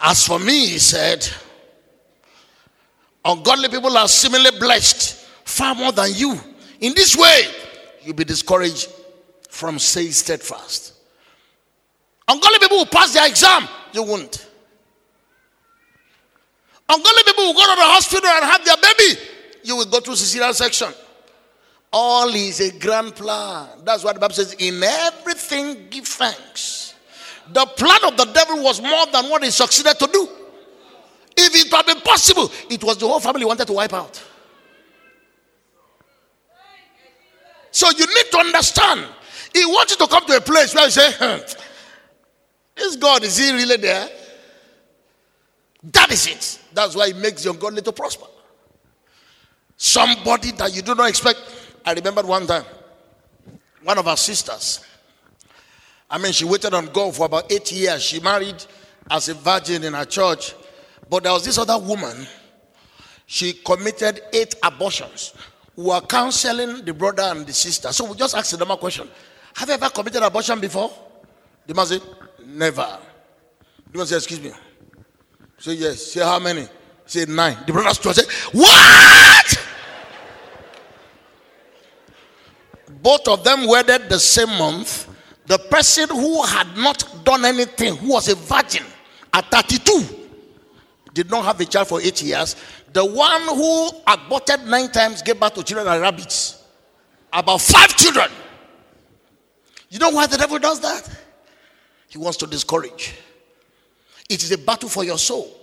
As for me, he said, ungodly people are similarly blessed far more than you. In this way, you'll be discouraged from staying steadfast. Ungodly people will pass their exam, you won't. Ungodly people will go to the hospital and have their baby, you will go through cesarean section. All is a grand plan. That's what the Bible says. In everything, give thanks the plan of the devil was more than what he succeeded to do. If it had been possible, it was the whole family wanted to wipe out. So you need to understand. He wants you to come to a place where you say, hmm, This God, is he really there? That is it. That's why he makes your God to prosper. Somebody that you do not expect. I remember one time, one of our sisters, I mean, she waited on God for about eight years. She married as a virgin in her church. But there was this other woman. She committed eight abortions. We were counseling the brother and the sister. So we just asked a question Have you ever committed abortion before? The man said, Never. The man said, Excuse me. Say yes. Say how many? Say nine. The brother said, What? Both of them wedded the same month the person who had not done anything, who was a virgin at 32, did not have a child for eight years. The one who aborted nine times gave birth to children and rabbits. About five children. You know why the devil does that? He wants to discourage. It is a battle for your soul.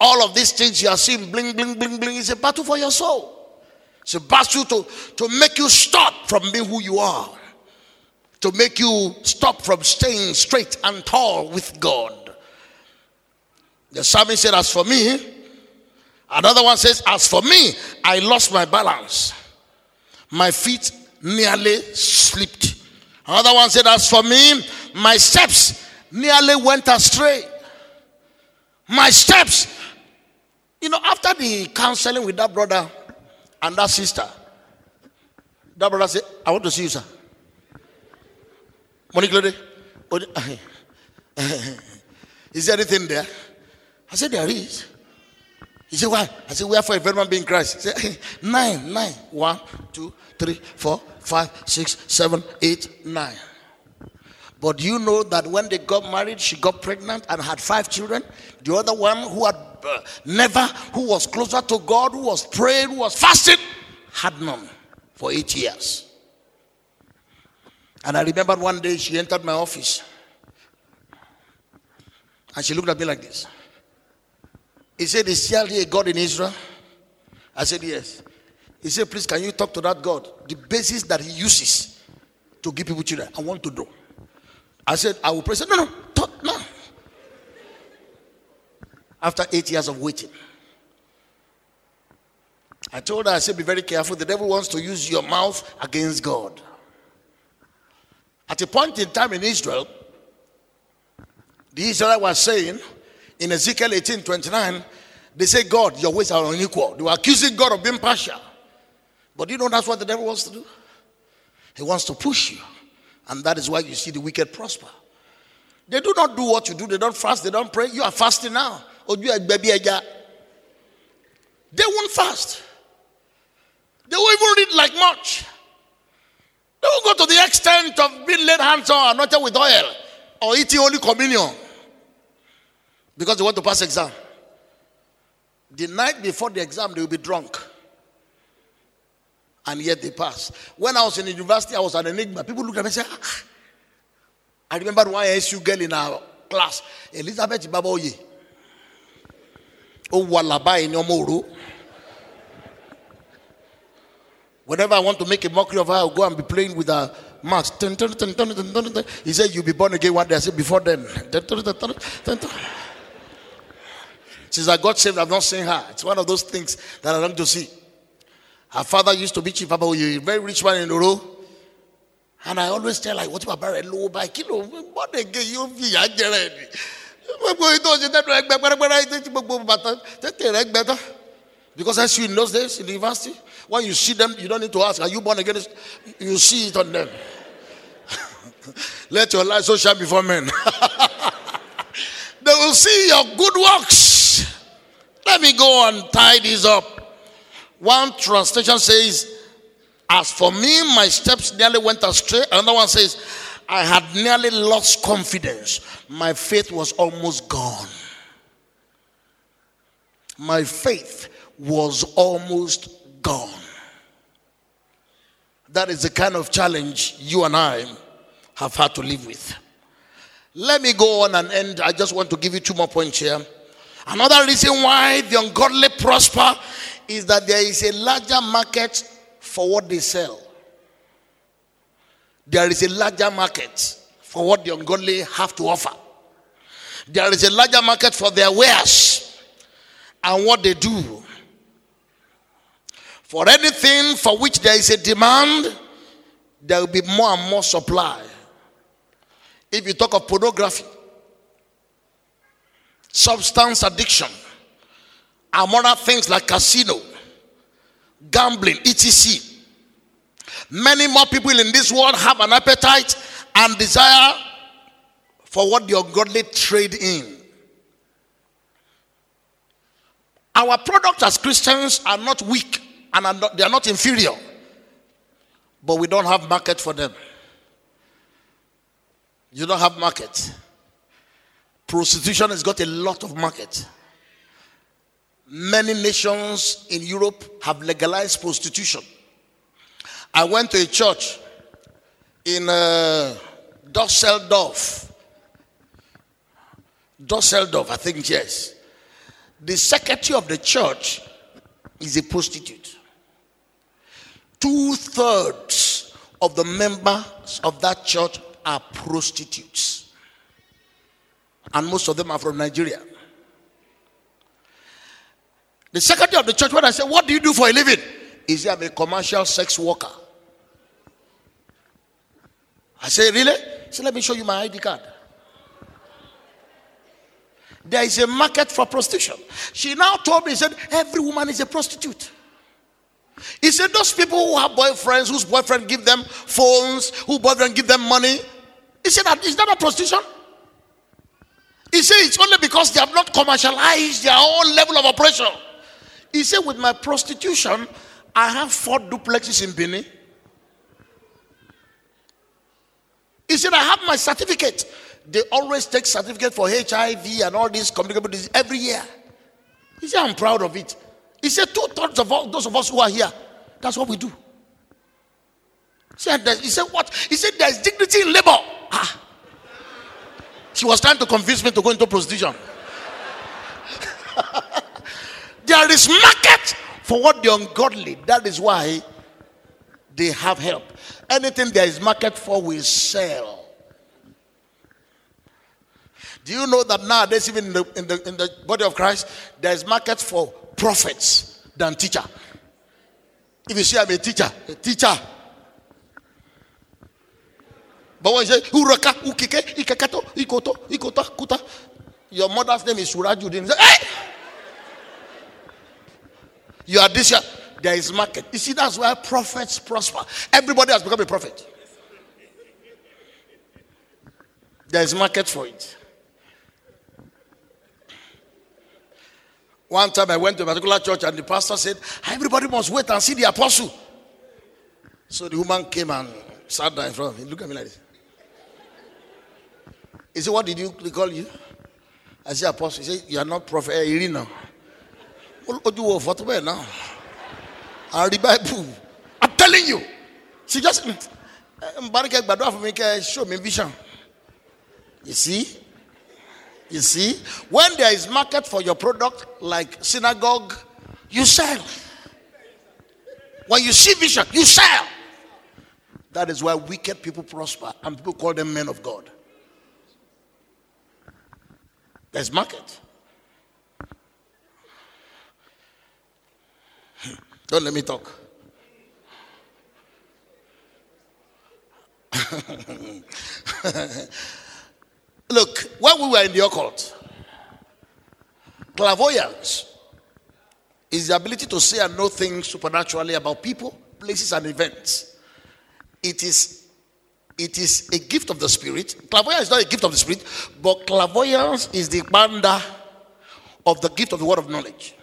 All of these things you are seeing, bling, bling, bling, bling, is a battle for your soul. It's a battle to, to make you stop from being who you are, to make you stop from staying straight and tall with God. The psalmist said, As for me, another one says, As for me, I lost my balance. My feet nearly slipped. Another one said, As for me, my steps nearly went astray. My steps. You know, after the counseling with that brother and that sister, that brother said, I want to see you, sir. Monique Glory. is there anything there? I said, There is. He said, Why? I said, Wherefore, if anyone be in Christ? He said, *laughs* Nine, nine. One, two, three, four, five, six, seven, eight, nine. But you know that when they got married, she got pregnant and had five children? The other one who had uh, never, who was closer to God, who was praying, who was fasting, had none for eight years. And I remember one day she entered my office and she looked at me like this. He said, Is there a God in Israel? I said, Yes. He said, Please, can you talk to that God? The basis that he uses to give people children. I want to know. I said, I will pray. Said, no, no, talk, no. After eight years of waiting, I told her, I said, be very careful. The devil wants to use your mouth against God. At a point in time in Israel, the Israelite was saying in Ezekiel 18 29, they say, God, your ways are unequal. They were accusing God of being partial. But you know that's what the devil wants to do? He wants to push you. And that is why you see the wicked prosper. They do not do what you do. They don't fast. They don't pray. You are fasting now. They won't fast. They won't even read like much. They will go to the extent of being laid hands on, anointed with oil, or eating only communion because they want to pass exam. The night before the exam, they will be drunk and yet they pass. When I was in university, I was an enigma. People look at me and say, ah. I remember one SU girl in our class, Elizabeth Baboye. Oh, Walaba in Yomoro. Whenever I want to make a mockery of her, I'll go and be playing with her mask. He said, You'll be born again one day. I said, Before then. Since I got saved, I've not seen her. It's one of those things that I long to see. Her father used to be Chief Papa, a very rich man in Oro. And I always tell her, what about a low by kilo? What again? you'll be a jerry. Because as you in those days in the university, when you see them, you don't need to ask, Are you born again? You see it on them. *laughs* Let your light so shine before men. *laughs* they will see your good works. Let me go and tie this up. One translation says, As for me, my steps nearly went astray. Another one says, I had nearly lost confidence. My faith was almost gone. My faith was almost gone. That is the kind of challenge you and I have had to live with. Let me go on and end. I just want to give you two more points here. Another reason why the ungodly prosper is that there is a larger market for what they sell. There is a larger market for what the ungodly have to offer. There is a larger market for their wares and what they do. For anything for which there is a demand, there will be more and more supply. If you talk of pornography, substance addiction, among other things like casino, gambling, etc. Many more people in this world have an appetite and desire for what the ungodly trade in. Our products as Christians are not weak and are not, they are not inferior, but we don't have market for them. You don't have market. Prostitution has got a lot of market. Many nations in Europe have legalized prostitution. I went to a church in uh, Dusseldorf. Dusseldorf, I think, yes. The secretary of the church is a prostitute. Two thirds of the members of that church are prostitutes. And most of them are from Nigeria. The secretary of the church, when I say, What do you do for a living? He said, I'm a commercial sex worker. I say, Really? He said, Let me show you my ID card. There is a market for prostitution. She now told me, said, Every woman is a prostitute. He said, Those people who have boyfriends, whose boyfriend give them phones, who boyfriend give them money. He said, Is that a prostitution? He said, It's only because they have not commercialized their own level of operation. He said, With my prostitution, I have four duplexes in Benin. He said, I have my certificate. They always take certificate for HIV and all these communicable diseases every year. He said, I'm proud of it. He said, two thirds of all those of us who are here, that's what we do. He said, he said, what? He said, there's dignity in labor. Ah. She was trying to convince me to go into prostitution. *laughs* There is market for what the ungodly. That is why they have help. Anything there is market for will sell. Do you know that nowadays, even in the, in the, in the body of Christ, there is market for prophets than teacher. If you say I'm a teacher, a teacher. But when you say Uraka, Ukike, Ikekato, Ikoto, Ikota, Kuta, your mother's name is Surajudin. Hey! You are this year. There is market. You see, that's why prophets prosper. Everybody has become a prophet. There is market for it. One time I went to a particular church and the pastor said, Everybody must wait and see the apostle. So the woman came and sat down in front of me. Look at me like this. He said, What did you call you? I said, Apostle. He said, You are not prophet. Hey, you know ojú wo fọ́tò bẹ́ẹ̀ náà àrí bible i'm telling you she just eh, mbarike fún mi kẹ show me vision you see you see when there is market for your product like synagogue you sell. When you see vision you sell. That is why wicked people prosper and people call them men of god. There's market. *laughs* Don't let me talk. *laughs* Look, when we were in the occult, clairvoyance is the ability to see and know things supernaturally about people, places, and events. It is, it is a gift of the spirit. Clairvoyance is not a gift of the spirit, but clairvoyance is the bander of the gift of the word of knowledge.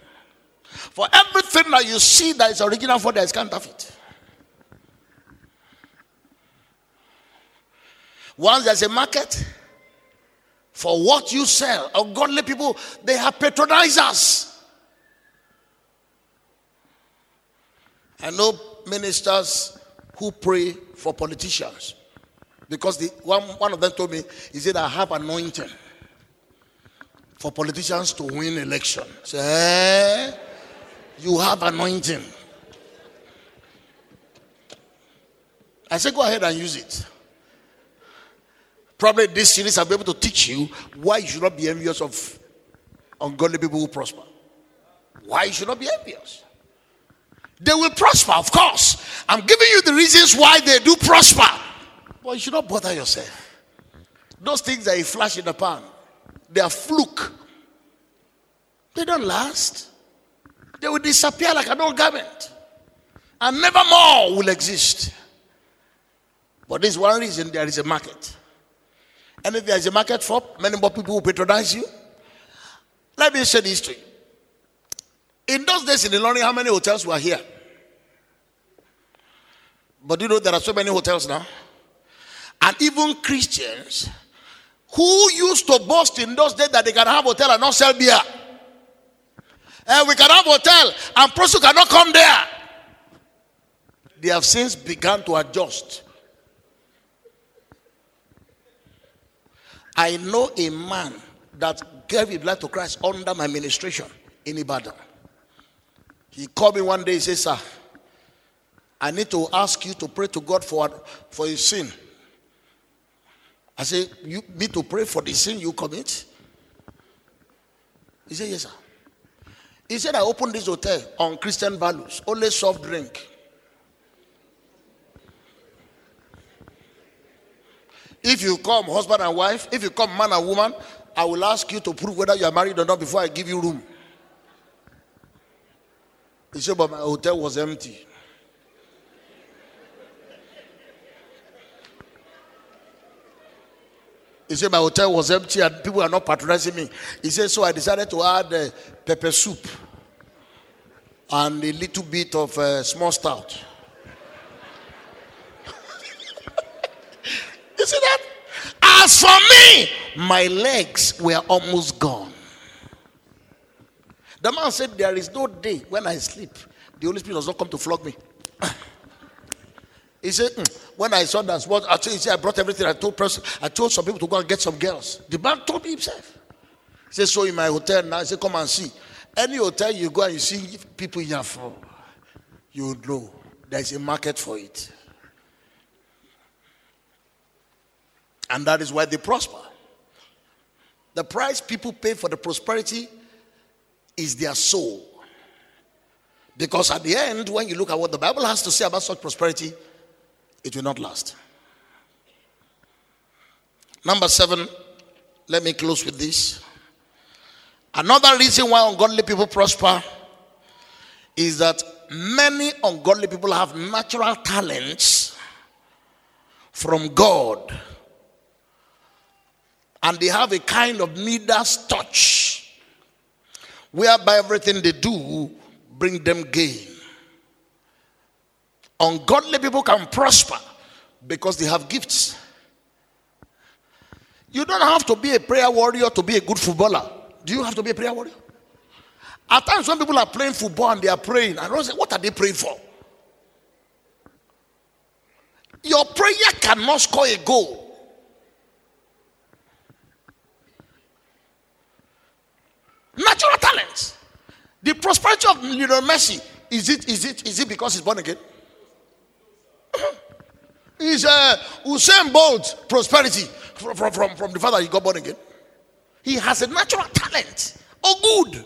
For everything that you see that is original for there is counterfeit. Once there's a market for what you sell, ungodly people, they have patronizers. I know ministers who pray for politicians because the, one, one of them told me, he said, I have anointing for politicians to win election. Say, eh? You have anointing. I say, go ahead and use it. Probably this series I'll be able to teach you why you should not be envious of ungodly people who prosper. Why you should not be envious. They will prosper, of course. I'm giving you the reasons why they do prosper. But you should not bother yourself. Those things are a flash in the pan. They are fluke. They don't last. They will disappear like an old garment and never more will exist. But there's one reason there is a market. And if there is a market for many more people will patronize you. Let me say this to you. In those days in the Ilorin, how many hotels were here? But you know there are so many hotels now. And even Christians who used to boast in those days that they can have hotel and not sell beer. And we can have hotel, and prostitute cannot come there. They have since begun to adjust. I know a man that gave his life to Christ under my ministration in Ibadan. He called me one day, he said, Sir, I need to ask you to pray to God for, for his sin. I said, You need to pray for the sin you commit? He said, Yes, sir. He said, I opened this hotel on Christian values, only soft drink. If you come husband and wife, if you come man and woman, I will ask you to prove whether you are married or not before I give you room. He said, but my hotel was empty. He said, My hotel was empty and people are not patronizing me. He said, So I decided to add uh, pepper soup and a little bit of uh, small stout. You see that? As for me, my legs were almost gone. The man said, There is no day when I sleep, the Holy Spirit does not come to flog me. He said, mm. when I saw that, what told, he said, I brought everything. I told person, I told some people to go and get some girls. The man told me himself. He said, so in my hotel now, he said, come and see. Any hotel you go and you see people here for, you know there's a market for it. And that is why they prosper. The price people pay for the prosperity is their soul. Because at the end, when you look at what the Bible has to say about such prosperity, it will not last. Number seven, let me close with this. Another reason why ungodly people prosper is that many ungodly people have natural talents from God. And they have a kind of Midas touch, whereby everything they do bring them gain. Ungodly people can prosper because they have gifts. You don't have to be a prayer warrior to be a good footballer. Do you have to be a prayer warrior? At times, when people are playing football and they are praying, I don't say, What are they praying for? Your prayer cannot score a goal. Natural talents. The prosperity of Lionel Messi is it is it is it because he's born again? *laughs* Is uh, Usain Bolt prosperity from, from, from, from the father he got born again. He has a natural talent. Oh, good.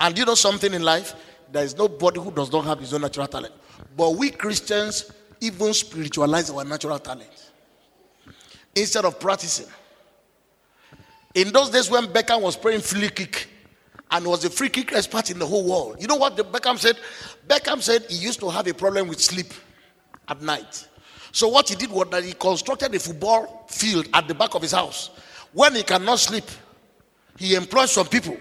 And you know something in life? There is nobody who does not have his own natural talent. But we Christians even spiritualize our natural talent instead of practicing. In those days when Beckham was playing free kick, and was a free kick expert in the whole world. You know what the Beckham said? Beckham said he used to have a problem with sleep at night. So what he did was that he constructed a football field at the back of his house. When he cannot sleep, he employed some people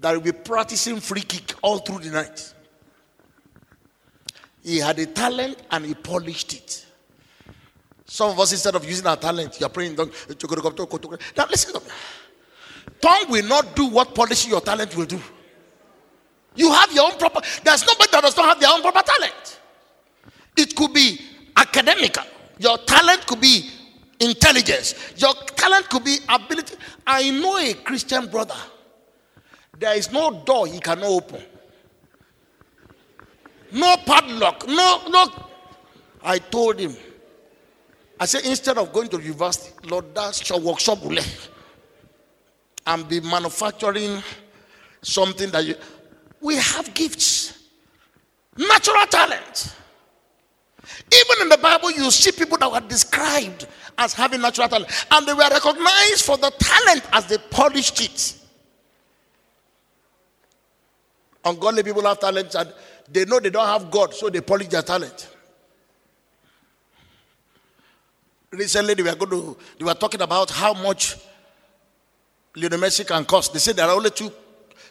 that will be practicing free kick all through the night. He had a talent and he polished it. Some of us, instead of using our talent, you are praying. Now listen to me. Tongue will not do what polishing your talent will do. You have your own proper. There's nobody that does not have their own proper talent. It could be academical. Your talent could be intelligence. Your talent could be ability. I know a Christian brother. There is no door he cannot open. No padlock. No, no. I told him. I said, instead of going to university, Lord, that's your workshop and be manufacturing something that you. We have gifts, natural talent. Even in the Bible, you see people that were described as having natural talent, and they were recognized for the talent as they polished it. Ungodly people have talent, and they know they don't have God, so they polish their talent. Recently, they were going to, they were talking about how much Lionel Messi can cost. They said there are only two,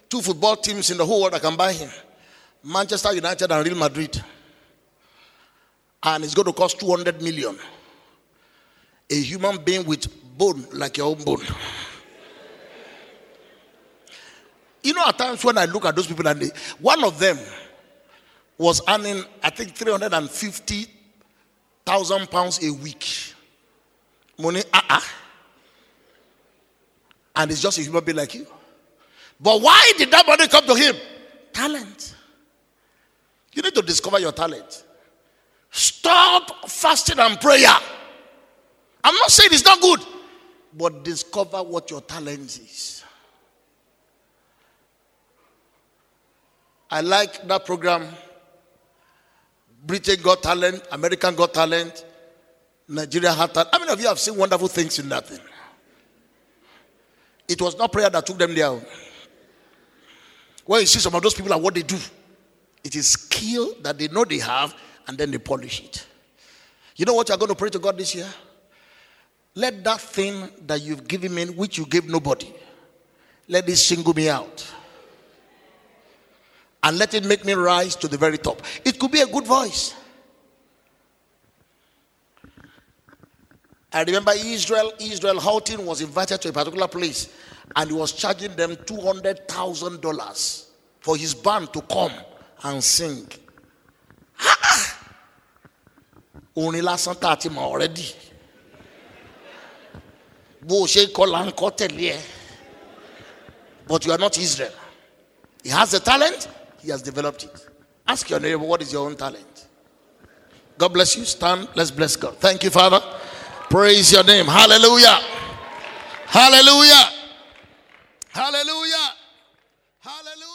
two football teams in the whole world that can buy him Manchester United and Real Madrid. And it's going to cost 200 million. A human being with bone like your own bone. You know, at times when I look at those people, and they, one of them was earning, I think, 350,000 pounds a week. Money, ah, uh-uh. And it's just a human being like you. But why did that money come to him? Talent. You need to discover your talent. Stop fasting and prayer. I'm not saying it's not good, but discover what your talent is. I like that program. Britain got talent, American got talent, Nigeria had talent. How many of you have seen wonderful things in that thing? It was not prayer that took them there. When you see some of those people and what they do, it is skill that they know they have and then they polish it. You know what you're going to pray to God this year? Let that thing that you've given me, which you gave nobody, let it single me out. And let it make me rise to the very top. It could be a good voice. I remember Israel, Israel Houghton was invited to a particular place and he was charging them $200,000 for his band to come and sing. Ah! Only last tá a ti already. But you are not Israel. He has the talent he has developed it. Ask your neighbor what is your own talent? God bless you. Stand. Let's bless God. Thank you Father praise your name. Hallelujah. Hallelujah. Hallelujah. Hallelujah